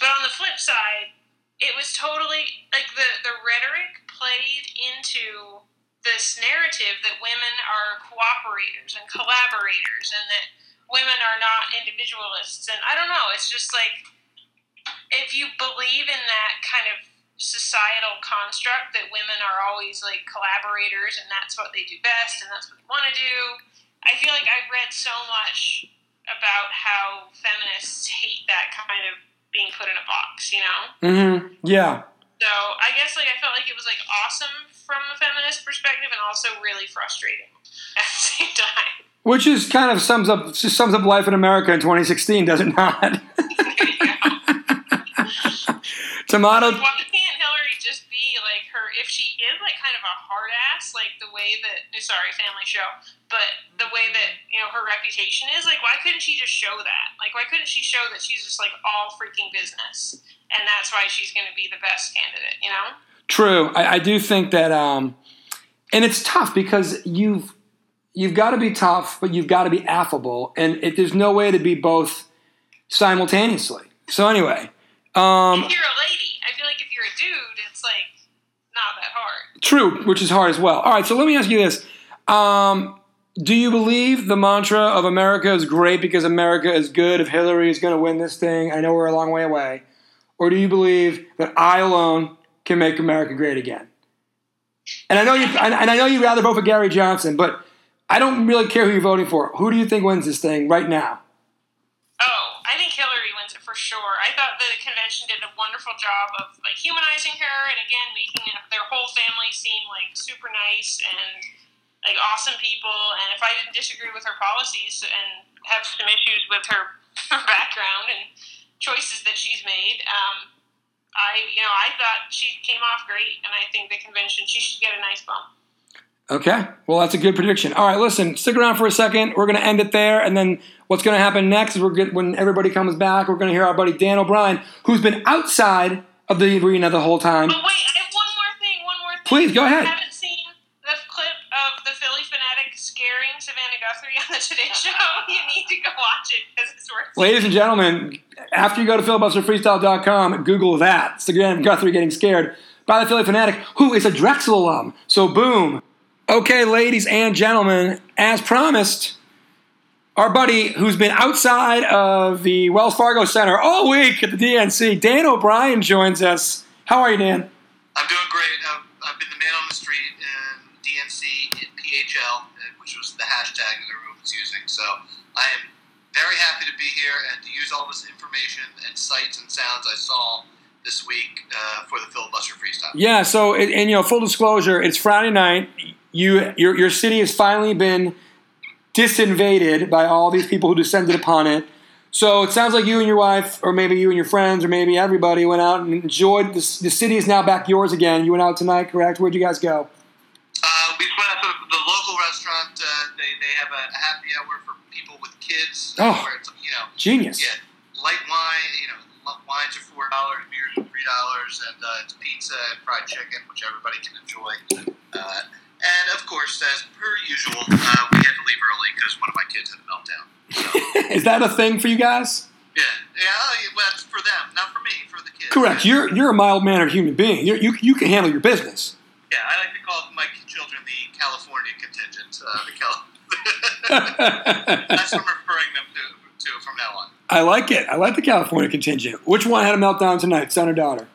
But on the flip side, it was totally like the the rhetoric played into this narrative that women are cooperators and collaborators and that women are not individualists and I don't know it's just like if you believe in that kind of societal construct that women are always like collaborators and that's what they do best and that's what they want to do I feel like I've read so much about how feminists hate that kind of being put in a box you know Mm-hmm. Yeah. so I guess like I felt like it was like awesome from a feminist perspective and also really frustrating at the same time. Which is kind of sums up sums up life in America in 2016, does it not? Tomato. Why can't Hillary just be like her? If she is like kind of a hard ass, like the way that sorry, family show, but the way that you know her reputation is, like why couldn't she just show that? Like why couldn't she show that she's just like all freaking business, and that's why she's going to be the best candidate? You know? True. I, I do think that, um, and it's tough because you've you've got to be tough, but you've got to be affable, and it, there's no way to be both simultaneously. So anyway, um, If you're a lady, I feel like if you're a dude, it's like not that hard. True, which is hard as well. All right, so let me ask you this. Um, do you believe the mantra of America is great because America is good if Hillary is going to win this thing? I know we're a long way away. Or do you believe that I alone can make America great again? And I know you and and I know you'd rather vote for Gary Johnson, but I don't really care who you're voting for. Who do you think wins this thing right now? Oh, I think Hillary wins it for sure. I thought the convention did a wonderful job of like humanizing her and again making their whole family seem like super nice and like awesome people. And if I didn't disagree with her policies and have some issues with her, background and choices that she's made, um, I you know I thought she came off great, and I think the convention she should get a nice bump. Okay. Well, that's a good prediction. All right, listen, stick around for a second. We're going to end it there. And then what's going to happen next is we're get, when everybody comes back, we're going to hear our buddy Dan O'Brien, who's been outside of the arena the whole time. But wait, I have one more thing. One more thing. Please, go ahead. If you haven't seen the clip of the Phillie Phanatic scaring Savannah Guthrie on the Today Show, you need to go watch it because it's worth. It. Ladies and gentlemen, after you go to filibusterfreestyle.com, and Google that. Savannah Guthrie getting scared by the Phillie Phanatic, who is a Drexel alum. So, boom. Okay, ladies and gentlemen, as promised, our buddy who's been outside of the Wells Fargo Center all week at the DNC, Dan O'Brien, joins us. How are you, Dan? I'm doing great. I've, I've been the man on the street in DNC in PHL, uh, which was the hashtag that everyone was using. So I am very happy to be here and to use all this information and sights and sounds I saw this week uh, for the filibuster freestyle. Yeah. So, and, and, you know, full disclosure, it's Friday night. You, your, your city has finally been disinvaded by all these people who descended upon it. So it sounds like you and your wife, or maybe you and your friends, or maybe everybody went out and enjoyed. This, the city is now back yours again. You went out tonight, correct? Where'd you guys go? Uh, we went out to the local restaurant. Uh, they, they have a happy hour for people with kids. Oh. You know, Genius. yeah, light wine, you know, wines are four dollars, beers three dollars, and uh, it's pizza and fried chicken, which everybody can enjoy. Uh, and of course, as per usual, uh, we had to leave early because one of my kids had a meltdown. So, Is that a thing for you guys? yeah, yeah, well, it's for them, not for me, for the kids. Correct. Yeah. You're you're a mild mannered human being. You're, you you can handle your business. Yeah, I like to call my children the California contingent. Uh, the Cal- That's what I'm referring them to, to from now on. Like it. I like the California contingent. Which one had a meltdown tonight, son or daughter?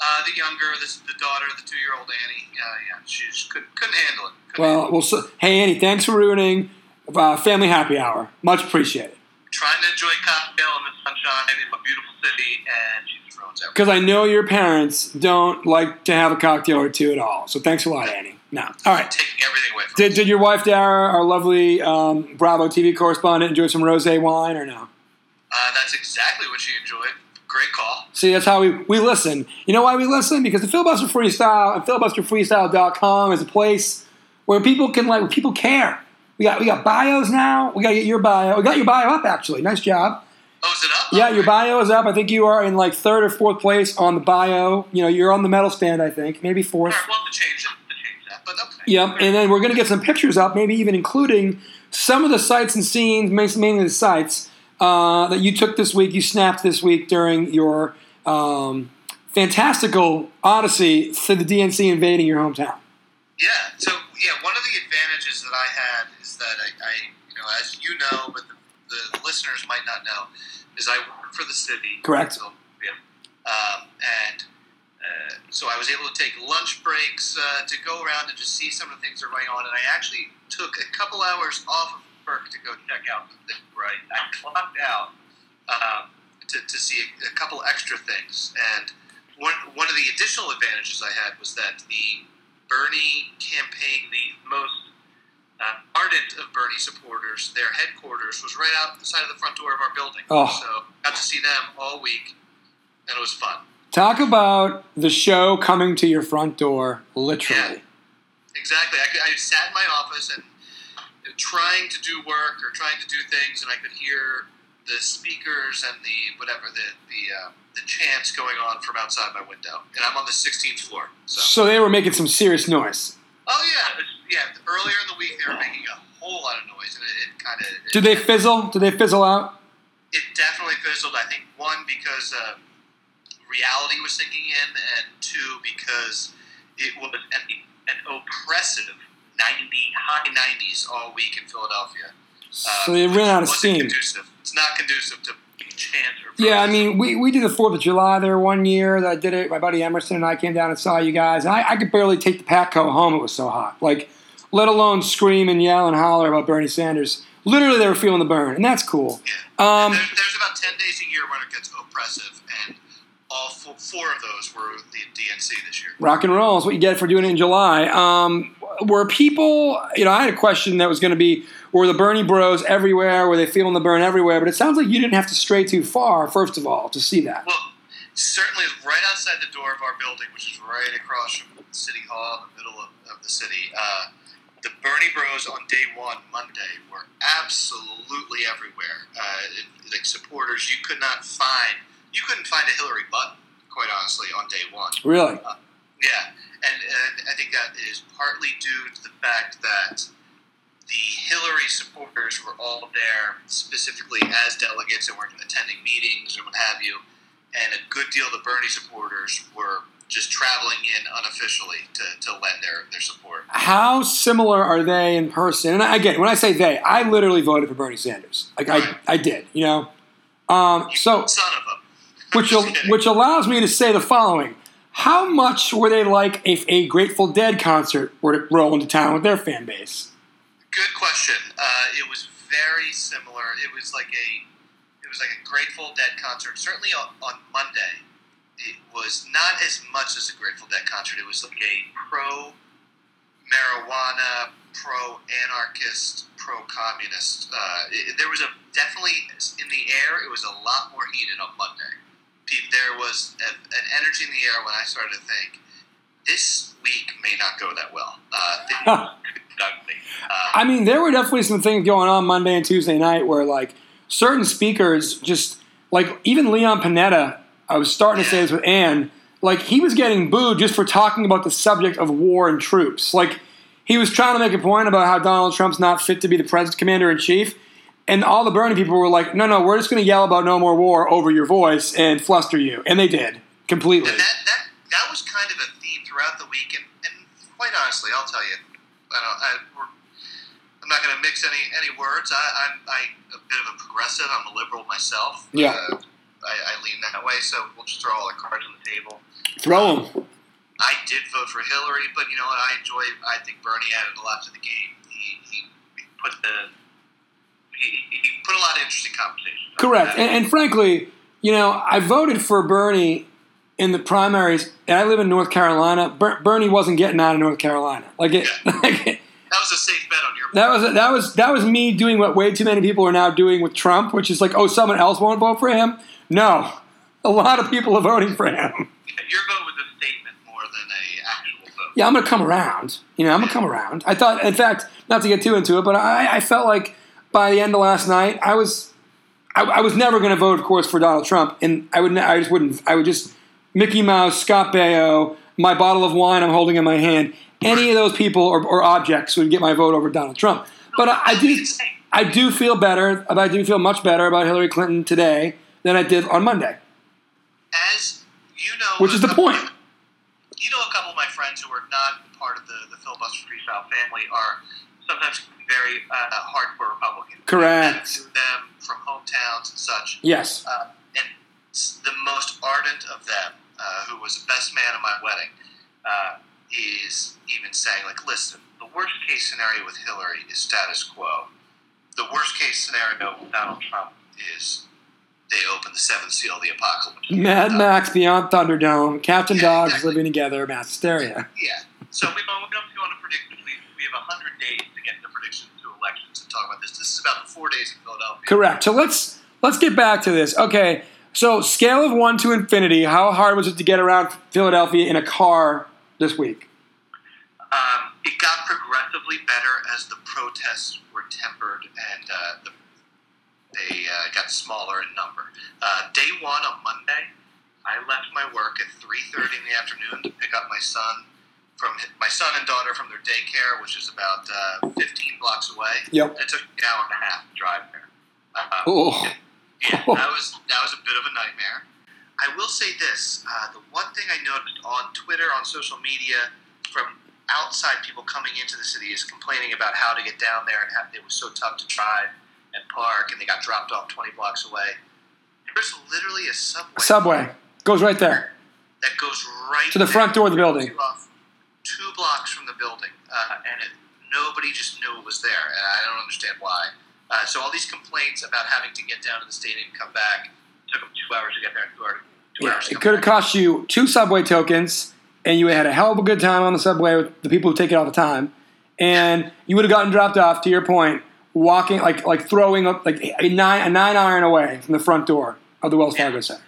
Uh, the younger, this is the daughter, the two-year-old Annie. Uh, yeah, she just couldn't, couldn't handle it. Couldn't handle Well, well. So, hey, Annie, thanks for ruining uh, family happy hour. Much appreciated. trying to enjoy cocktail in the sunshine in a beautiful city, and she just ruins everything. Because I know your parents don't like to have a cocktail or two at all. So thanks a lot, Annie. No. All right. Taking everything away from Did, did your wife Dara, our lovely um, Bravo TV correspondent, enjoy some rosé wine or no? Uh, that's exactly what she enjoyed. Great call. See, that's how we, we listen. You know why we listen? Because the Filibuster Freestyle and filibusterfreestyle.com is a place where people can like people care. We got we got bios now. We got to get your bio. We got your bio up actually. Nice job. Oh, is it up? Yeah, your bio is up. I think you are in like third or fourth place on the bio. You know, you're on the medal stand. I think maybe fourth. right, we'll change, it, change that, but okay. Yep, and then we're going to get some pictures up, maybe even including some of the sights and scenes, mainly the sights uh, that you took this week, you snapped this week during your um, fantastical odyssey to the DNC invading your hometown. Yeah. So yeah, one of the advantages that I had is that I, I you know, as you know, but the, the listeners might not know, is I work for the city. Correct. So, yeah. Um, and uh, so I was able to take lunch breaks uh, to go around and just see some of the things that are going on. And I actually took a couple hours off of work to go check out the thing where I, I clocked out um, to, to see a, a couple extra things. And one, one of the additional advantages I had was that the Bernie campaign, the most uh, ardent of Bernie supporters, their headquarters was right outside of the front door of our building. Oh. So got to see them all week, and it was fun. Talk about the show coming to your front door, literally. Yeah, Exactly. I, I sat in my office and trying to do work or trying to do things, and I could hear the speakers and the whatever the the uh, the chants going on from outside my window, and I'm on the 16th floor. So, So they were making some serious noise. oh yeah, yeah. Earlier in the week, they were making a whole lot of noise, and it, it kind of Did they fizzle? Did they fizzle out? it definitely fizzled. I think one because uh, reality was sinking in, and two because it was an, an oppressive ninety high nineties all week in Philadelphia. So they ran out of steam. Conducive. It's not conducive to Yeah, I mean, we, we did the Fourth of July there one year that I did it. My buddy Emerson and I came down and saw you guys, and I, I could barely take the Patco home. It was so hot. Like, let alone scream and yell and holler about Bernie Sanders. Literally, they were feeling the burn, and that's cool. Um, there, there's about ten days a year when it gets oppressive, all four, four of those were the DNC this year. rock and roll is what you get for doing it in July. Um, were people, you know, I had a question that was going to be, were the Bernie bros everywhere? Were they feeling the burn everywhere? But it sounds like you didn't have to stray too far, first of all, to see that. Well, certainly right outside the door of our building, which is right across from City Hall in the middle of, of the city, uh, the Bernie Bros on day one, Monday, were absolutely everywhere. Uh, it- like supporters, you could not find, you couldn't find a Hillary button, quite honestly, on day one. Really? Yeah, and, and I think that is partly due to the fact that the Hillary supporters were all there specifically as delegates and were attending meetings and what have you, and a good deal of the Bernie supporters were just traveling in unofficially to, to lend their, their support. How similar are they in person? And again, when I say they, I literally voted for Bernie Sanders. Like I, I did, you know. Um, so, Son of them. which al- which allows me to say the following: How much were they like if a Grateful Dead concert were to roll into town with their fan base? Good question. Uh, it was very similar. It was like a it was like a Grateful Dead concert. Certainly on, on Monday, it was not as much as a Grateful Dead concert. It was like a pro marijuana, pro anarchist, pro communist. Uh, there was a definitely in the air. It was a lot more heated on Monday. There was a, an energy in the air when I started to think this week may not go that well. Uh, things could get ugly. Uh, I mean, there were definitely some things going on Monday and Tuesday night where like certain speakers just like even Leon Panetta I was starting to say this with Ann. Like he was getting booed just for talking about the subject of war and troops. Like he was trying to make a point about how Donald Trump's not fit to be the president, commander in chief, and all the Bernie people were like, "No, no, we're just going to yell about no more war over your voice and fluster you," and they did completely. And that, that that was kind of a theme throughout the week, and, and quite honestly, I'll tell you, I don't, I, we're, I'm not going to mix any any words. I, I'm I, a bit of a progressive. I'm a liberal myself. Yeah. Uh, I, I lean that way, so we'll just throw all the cards on the table. Throw them. I did vote for Hillary, but you know what? I enjoy. I think Bernie added a lot to the game. He, he put the he, he put a lot of interesting conversation. Correct. And, and frankly, you know, I voted for Bernie in the primaries, and I live in North Carolina. Ber- Bernie wasn't getting out of North Carolina. Like it. Like it that was a safe bet on your part. that was that was that was me doing what way too many people are now doing with Trump, which is like, oh, someone else won't vote for him. No, a lot of people are voting for him. Your vote was a statement more than a actual vote. Yeah, I'm gonna come around. You know, I'm gonna come around. I thought, in fact, not to get too into it, but I, I felt like by the end of last night, I was, I, I was never gonna vote, of course, for Donald Trump, and I would, I just wouldn't. I would just Mickey Mouse, Scott Baio, my bottle of wine I'm holding in my hand. Any of those people or, or objects would get my vote over Donald Trump. But I, I do, I do feel better. I do feel much better about Hillary Clinton today than I did on Monday. As you know, Which is the point. You know, a couple of my friends who are not part of the, the filibuster freestyle family are sometimes very uh, hardcore Republicans. Correct. Them from hometowns and such. Yes. Uh, and the most ardent of them, uh, who was the best man at my wedding, uh, is even saying, like, listen, the worst case scenario with Hillary is status quo. The worst case scenario with Donald Trump is they open the seventh seal of the apocalypse. Mad Max Beyond Thunderdome, Captain Yeah, Dogs exactly. living together, mass hysteria. Yeah. So we don't, we don't go on a prediction. We, we have 100 days to get the predictions to elections and talk about this. This is about the four days in Philadelphia. Correct. So let's let's get back to this. Okay. So scale of one to infinity. How hard was it to get around Philadelphia in a car this week? Um, it got progressively better as the protests were tempered and uh, the, they uh, got smaller in number. Uh, day one on Monday, I left my work at 3.30 in the afternoon to pick up my son from my son and daughter from their daycare, which is about uh, 15 blocks away. Yep. It took me an hour and a half to drive there. Uh, Oh, Yeah, that was that was a bit of a nightmare. I will say this: uh, the one thing I noticed on Twitter, on social media, from outside people coming into the city is complaining about how to get down there and how it was so tough to drive and park, and they got dropped off twenty blocks away. There's literally a subway. subway goes right there. that goes right To the front door of the building. off- two blocks from the building, uh, and it, nobody just knew it was there, and I don't understand why. Uh, so all these complaints about having to get down to the stadium, and come back, took them two hours to get there, two hours. Two Yeah, hours it could have cost you two subway tokens, and you had a hell of a good time on the subway with the people who take it all the time, and you would have gotten dropped off. To your point, walking like like throwing up like a nine a nine iron away from the front door of the Wells Fargo Center.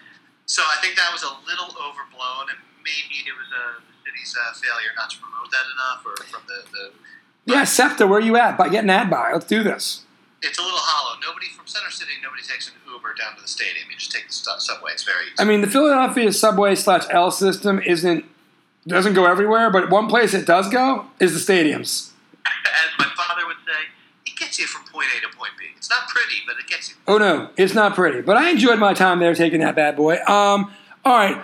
So I think that was a little overblown, and maybe it was uh, city's uh, failure not to promote that enough, or from the, the Yeah, SEPTA, where are you at? By getting ad buy. Let's do this. it's a little hollow. Nobody from Center City, nobody takes an Uber down to the stadium. You just take the subway. It's very easy. I mean, the Philadelphia subway slash L system isn't doesn't go everywhere, but one place it does go is the stadiums. As my father would say, it gets you from point A to point B. It's not pretty, but it gets you. Oh no, it's not pretty. But I enjoyed my time there taking that bad boy. Um, all right,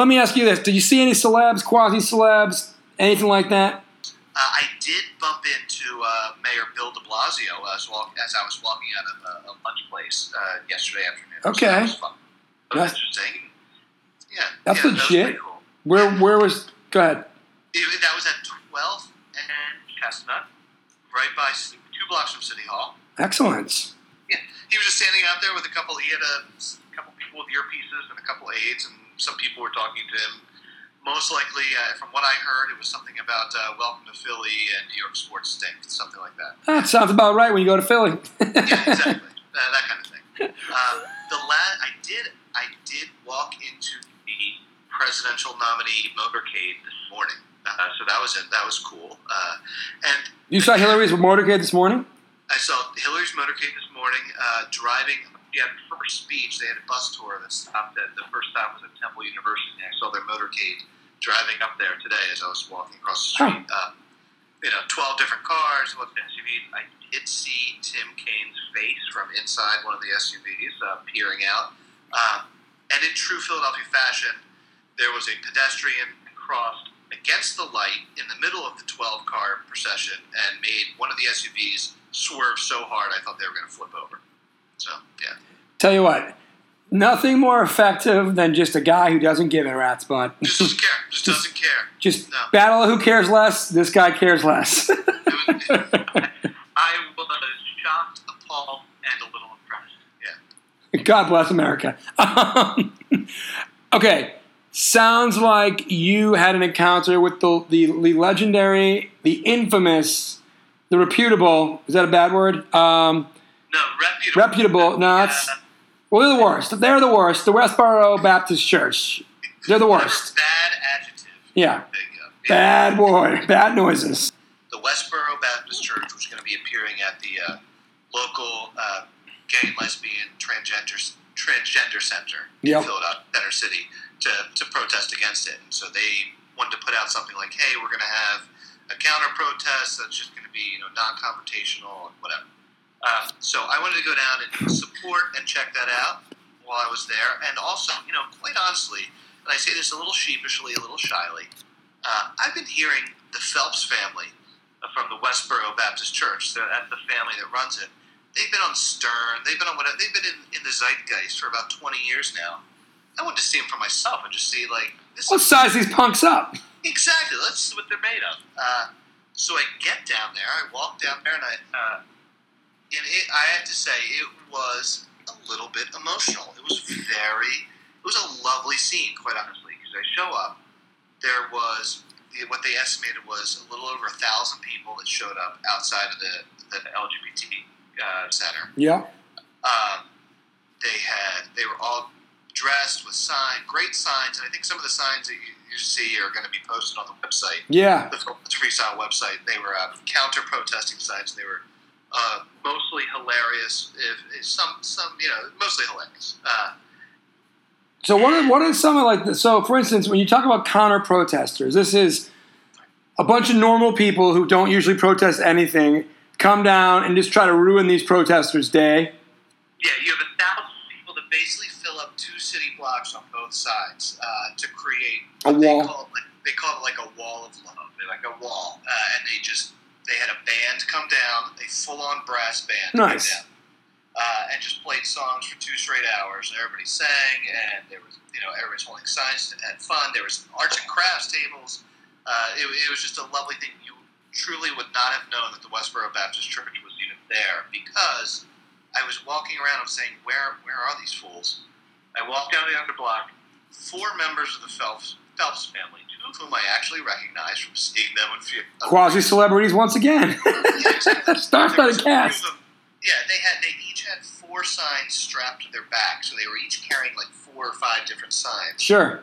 let me ask you this: Did you see any celebs, quasi celebs, anything like that? Uh, I did bump into uh, Mayor Bill De Blasio as, walk, as I was walking out of a, a lunch place uh, yesterday afternoon. So Okay. that fun. That That's- interesting. Yeah, That's yeah, that legit. pretty cool. Where where was? Go ahead. It- that was at 12th and Chestnut, right by two blocks from City Hall. Excellent. Yeah, he was just standing out there with a couple. He had a, couple people with earpieces and a couple aides, and some people were talking to him. Most likely, uh, from what I heard, it was something about uh, "Welcome to Philly" and New York sports stink, something like that. That sounds about right when you go to Philly. Yeah, exactly, uh, that kind of thing. Um, the la- I did, I did walk into the presidential nominee motorcade this morning, uh, so that was it. That was cool. Uh, and you saw Hillary's motorcade this morning. I saw Hillary's motorcade this morning, uh, driving yeah, first speech, they had a bus tour that stopped at the first stop was at Temple University. And I saw their motorcade driving up there today as I was walking across the street. Uh, you know, 12 different cars, looked at SUVs. I did see Tim Kaine's face from inside one of the SUVs uh, peering out. Um, and in true Philadelphia fashion, there was a pedestrian crossed against the light in the middle of the 12 car procession and made one of the SUVs swerve so hard I thought they were going to flip over. So, yeah. Tell you what, nothing more effective than just a guy who doesn't give a rat's butt. Just doesn't care. Just doesn't care. Just No. battle who cares less. This guy cares less. I was shocked, appalled, and a little impressed. Yeah. God bless America. Um, okay, sounds like you had an encounter with the, the the legendary, the infamous, the reputable. Is that a bad word? Um, No, reputable. reputable. No, that's Yeah. well, they're the worst. They're the worst. The Westboro Baptist Church. They're the worst. Bad adjective. Yeah, There you go. Yeah. bad boy, bad noises. The Westboro Baptist Church was going to be appearing at the uh, local uh, gay and lesbian transgender transgender center Yep. in Philadelphia, Center City, to, to protest against it. And so they wanted to put out something like, "Hey, we're going to have a counter protest that's just going to be you know non-confrontational and whatever." Uh, so I wanted to go down and support and check that out while I was there, and also, you know, quite honestly, and I say this a little sheepishly, a little shyly, uh, I've been hearing the Phelps family from the Westboro Baptist Church. That's the family that runs it. They've been on Stern. They've been on whatever. They've been in, in the zeitgeist for about twenty years now. I wanted to see them for myself and just see like this. Let's size these punks up. Exactly. Let's see what they're made of. Uh, so I get down there. I walk down there, and I, uh, and it, I had to say, it was a little bit emotional. It was very. It was a lovely scene, quite honestly. Because I show up, there was what they estimated was a little over a thousand people that showed up outside of the the LGBT uh, center. Yeah. Um, they had they were all dressed with signs, great signs, and I think some of the signs that you, you see are going to be posted on the website, Yeah. the Filibuster Freestyle website. They were uh, counter protesting signs. They were uh, mostly hilarious. If, if some some you know mostly hilarious. Uh, So what are, what are some of like the, so for instance when you talk about counter protesters this is a bunch of normal people who don't usually protest anything come down and just try to ruin these protesters day yeah, you have a thousand people that basically fill up two city blocks on both sides uh, to create A what they wall. Call it, like, they call it like a wall of love. They're like a wall, uh, and they just they had a band come down, a full on brass band Nice. down, uh, and just played songs for two straight hours. And everybody sang, and there was you know everybody's holding signs and had fun. There was arts and crafts tables. Uh, it, it was just a lovely thing. You truly would not have known that the Westboro Baptist Church was even there because I was walking around and saying, "Where, where are these fools?" I walked down the other block. Four members of the Phelps Phelps family, of whom I actually recognized from seeing them in few. quasi celebrities once again Star-studded cast Yeah, they had they each had four signs strapped to their back, so they were each carrying like four or five different signs. sure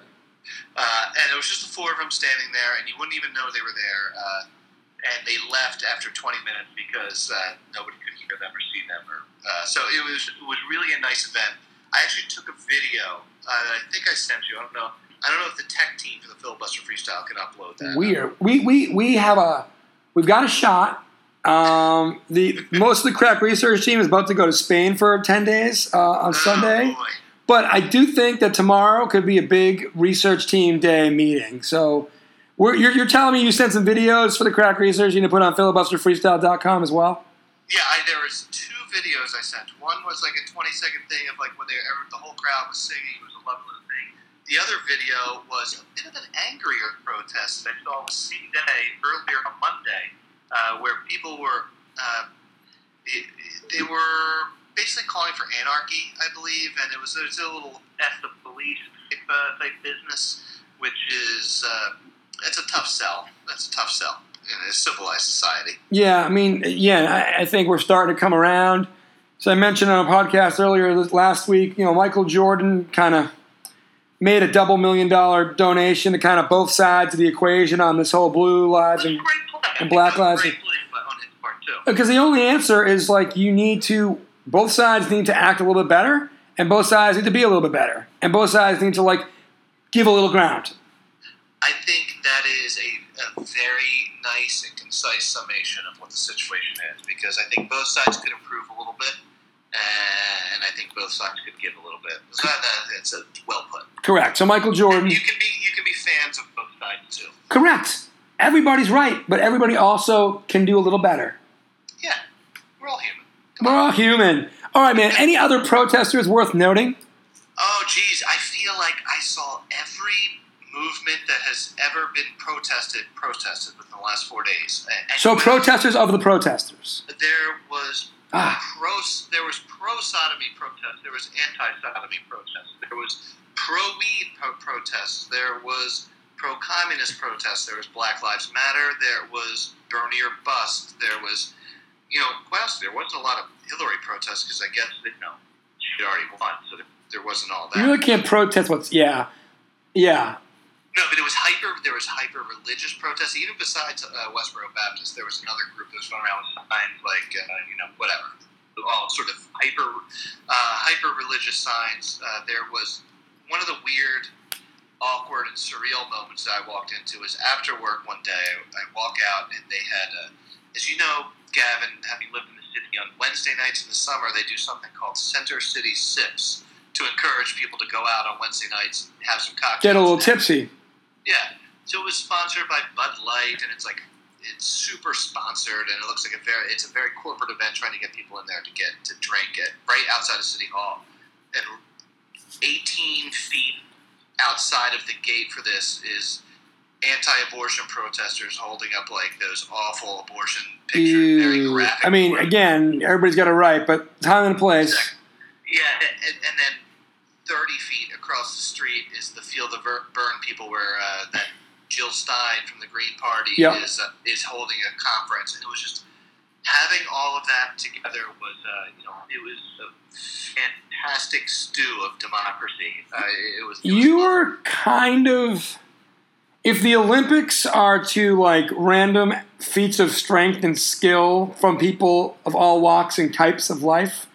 Uh, and it was just the four of them standing there, and you wouldn't even know they were there. Uh, and they left after 20 minutes because uh, nobody could hear them or see them. Or uh, so it was it was really a nice event. I actually took a video uh, that I think I sent you. I don't know. I don't know if the tech team for the filibuster freestyle can upload that. we are we, we we have a we've got a shot um, the most of the crack research team is about to go to Spain for 10 days uh, on Sunday Oh, boy. But I do think that tomorrow could be a big research team day meeting. So we're, you're, you're telling me you sent some videos for the crack research you need to put on filibusterfreestyle.com as well? Yeah, I, there was two videos I sent. One was like a 20 second thing of like when they the whole crowd was singing. It was a lovely. The other video was a bit of an angrier protest that I saw the same day earlier on Monday, uh, where people were uh, they, were basically calling for anarchy, I believe, and it was, a little f the police type, uh, type business, which is uh, that's a tough sell. That's a tough sell in a civilized society. Yeah, I mean, yeah, I, I think we're starting to come around. So I mentioned on a podcast earlier last week, you know, Michael Jordan kind of made a double million dollar donation to kind of both sides of the equation on this whole blue lives and and Black Lives- because the only answer is like you need to both sides need to act a little bit better, and both sides need to be a little bit better, and both sides need to like give a little ground. I think that is a, a very nice and concise summation of what the situation is because I think both sides could improve a little bit, Uh, and I think both sides could give a little bit. So that, that, it's a well put. Correct. So Michael Jordan. You can be you can be fans of both sides too. Correct. Everybody's right, but everybody also can do a little better. Yeah, we're all human. We're all human. All right, man. Any other protesters worth noting? Oh, geez, I feel like I saw every movement that has ever been protested protested within the last four days. And So protesters of the protesters. there was Ah, pro there was pro sodomy protests. There was anti sodomy protests. There was pro weed pro- protests. There was pro communist protests. There was Black Lives Matter. There was Bernie or Bust. There was, you know, quite honestly, there wasn't a lot of Hillary protests because I guess you know she already won, so there, there wasn't all that. you really can't protest what's yeah, yeah. No, but it was hyper. There was hyper religious protests. Even besides uh, Westboro Baptist, there was another group that was going around signs like uh, you know whatever, all sort of hyper uh, hyper religious signs. Uh, there was one of the weird, awkward, and surreal moments that I walked into was after work one day. I, I walk out and they had, uh, as you know, Gavin, having lived in the city on Wednesday nights in the summer, they do something called Center City Sips to encourage people to go out on Wednesday nights and have some cocktails. Get a little tipsy. Yeah. So it was sponsored by Bud Light, and it's like it's super sponsored, and it looks like a very it's a very corporate event trying to get people in there to get to drink it right outside of City Hall, and 18 feet outside of the gate for this is anti-abortion protesters holding up like those awful abortion pictures, very graphic. I mean, again, everybody's got a right, but time and place. Yeah, and, and then 30 feet across the street is the Feel the Bern people where uh, that Jill Stein from the Green Party Yep. is uh, is holding a conference. And it was just having all of that together was, uh, you know, it was a fantastic stew of democracy. Uh, it was. It was You are kind of. If the Olympics are to like random feats of strength and skill from people of all walks and types of life,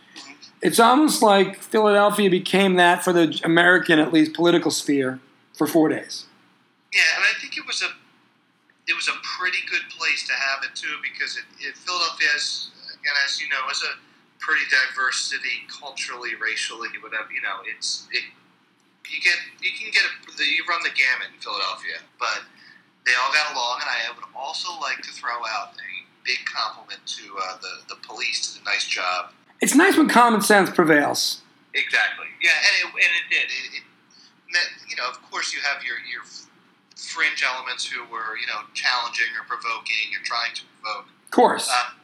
it's almost like Philadelphia became that for the American, at least, political sphere for four days. Yeah, and I think it was a it was a pretty good place to have it too because it, it Philadelphia is again as you know is a pretty diverse city culturally, racially, whatever you know. It's it you get you can get a, you run the gamut in Philadelphia, but they all got along, and I would also like to throw out a big compliment to uh, the the police did a nice job. It's nice when common sense prevails. Exactly. Yeah, and it, and it did. It, it meant, you know, of course, you have your your fringe elements who were, you know, challenging or provoking or trying to provoke. Of course. Uh,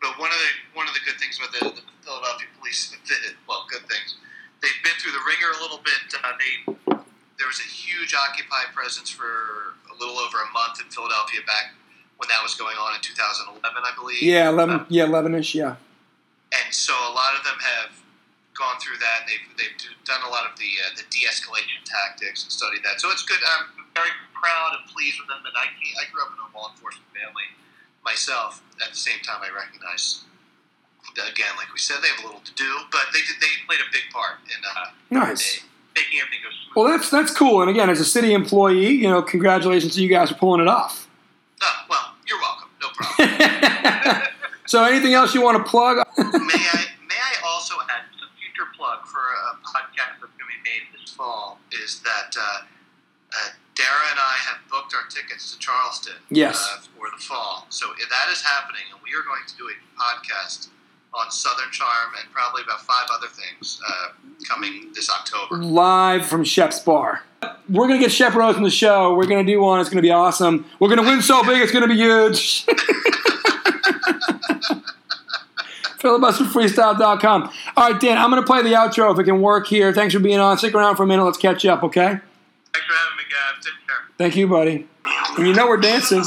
but one of the one of the good things about the, the Philadelphia police, well, good things, they've been through the wringer a little bit. Uh, they there was a huge Occupy presence for a little over a month in Philadelphia back when that was going on in 2011, I believe. yeah, eleven. Yeah, eleven-ish. Yeah. And so a lot of them have gone through that. And they've they've done a lot of the uh, the de-escalation tactics and studied that. So it's good. I'm very proud and pleased with them. And I I grew up in a law enforcement family myself. At the same time, I recognize again, like we said, they have a little to do, but they did they played a big part in uh, Nice. making everything go smooth. Well, that's that's cool. And again, as a city employee, you know, congratulations to you guys for pulling it off. Oh, well, you're welcome. No problem. so, anything else you want to plug? may I may I also add a future plug for a podcast that's going to be made this fall is that uh, uh, Dara and I have booked our tickets to Charleston Yes. uh, for the fall. So if that is happening, and we are going to do a podcast on Southern Charm and probably about five other things uh, coming this October. Live from Shep's Bar. We're gonna get Shep Rose on the show. We're gonna do one. It's gonna be awesome. We're gonna win so big. It's gonna be huge. filibusterfreestyle.com. All right, Dan, I'm going to play the outro if it can work here. Thanks for being on. Stick around for a minute. Let's catch up, okay? Thanks for having me, guys. Take care. Thank you, buddy. And you know we're dancing.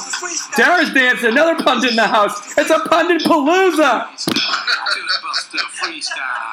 Dara's dancing. Another pundit in the house. It's a pundit palooza.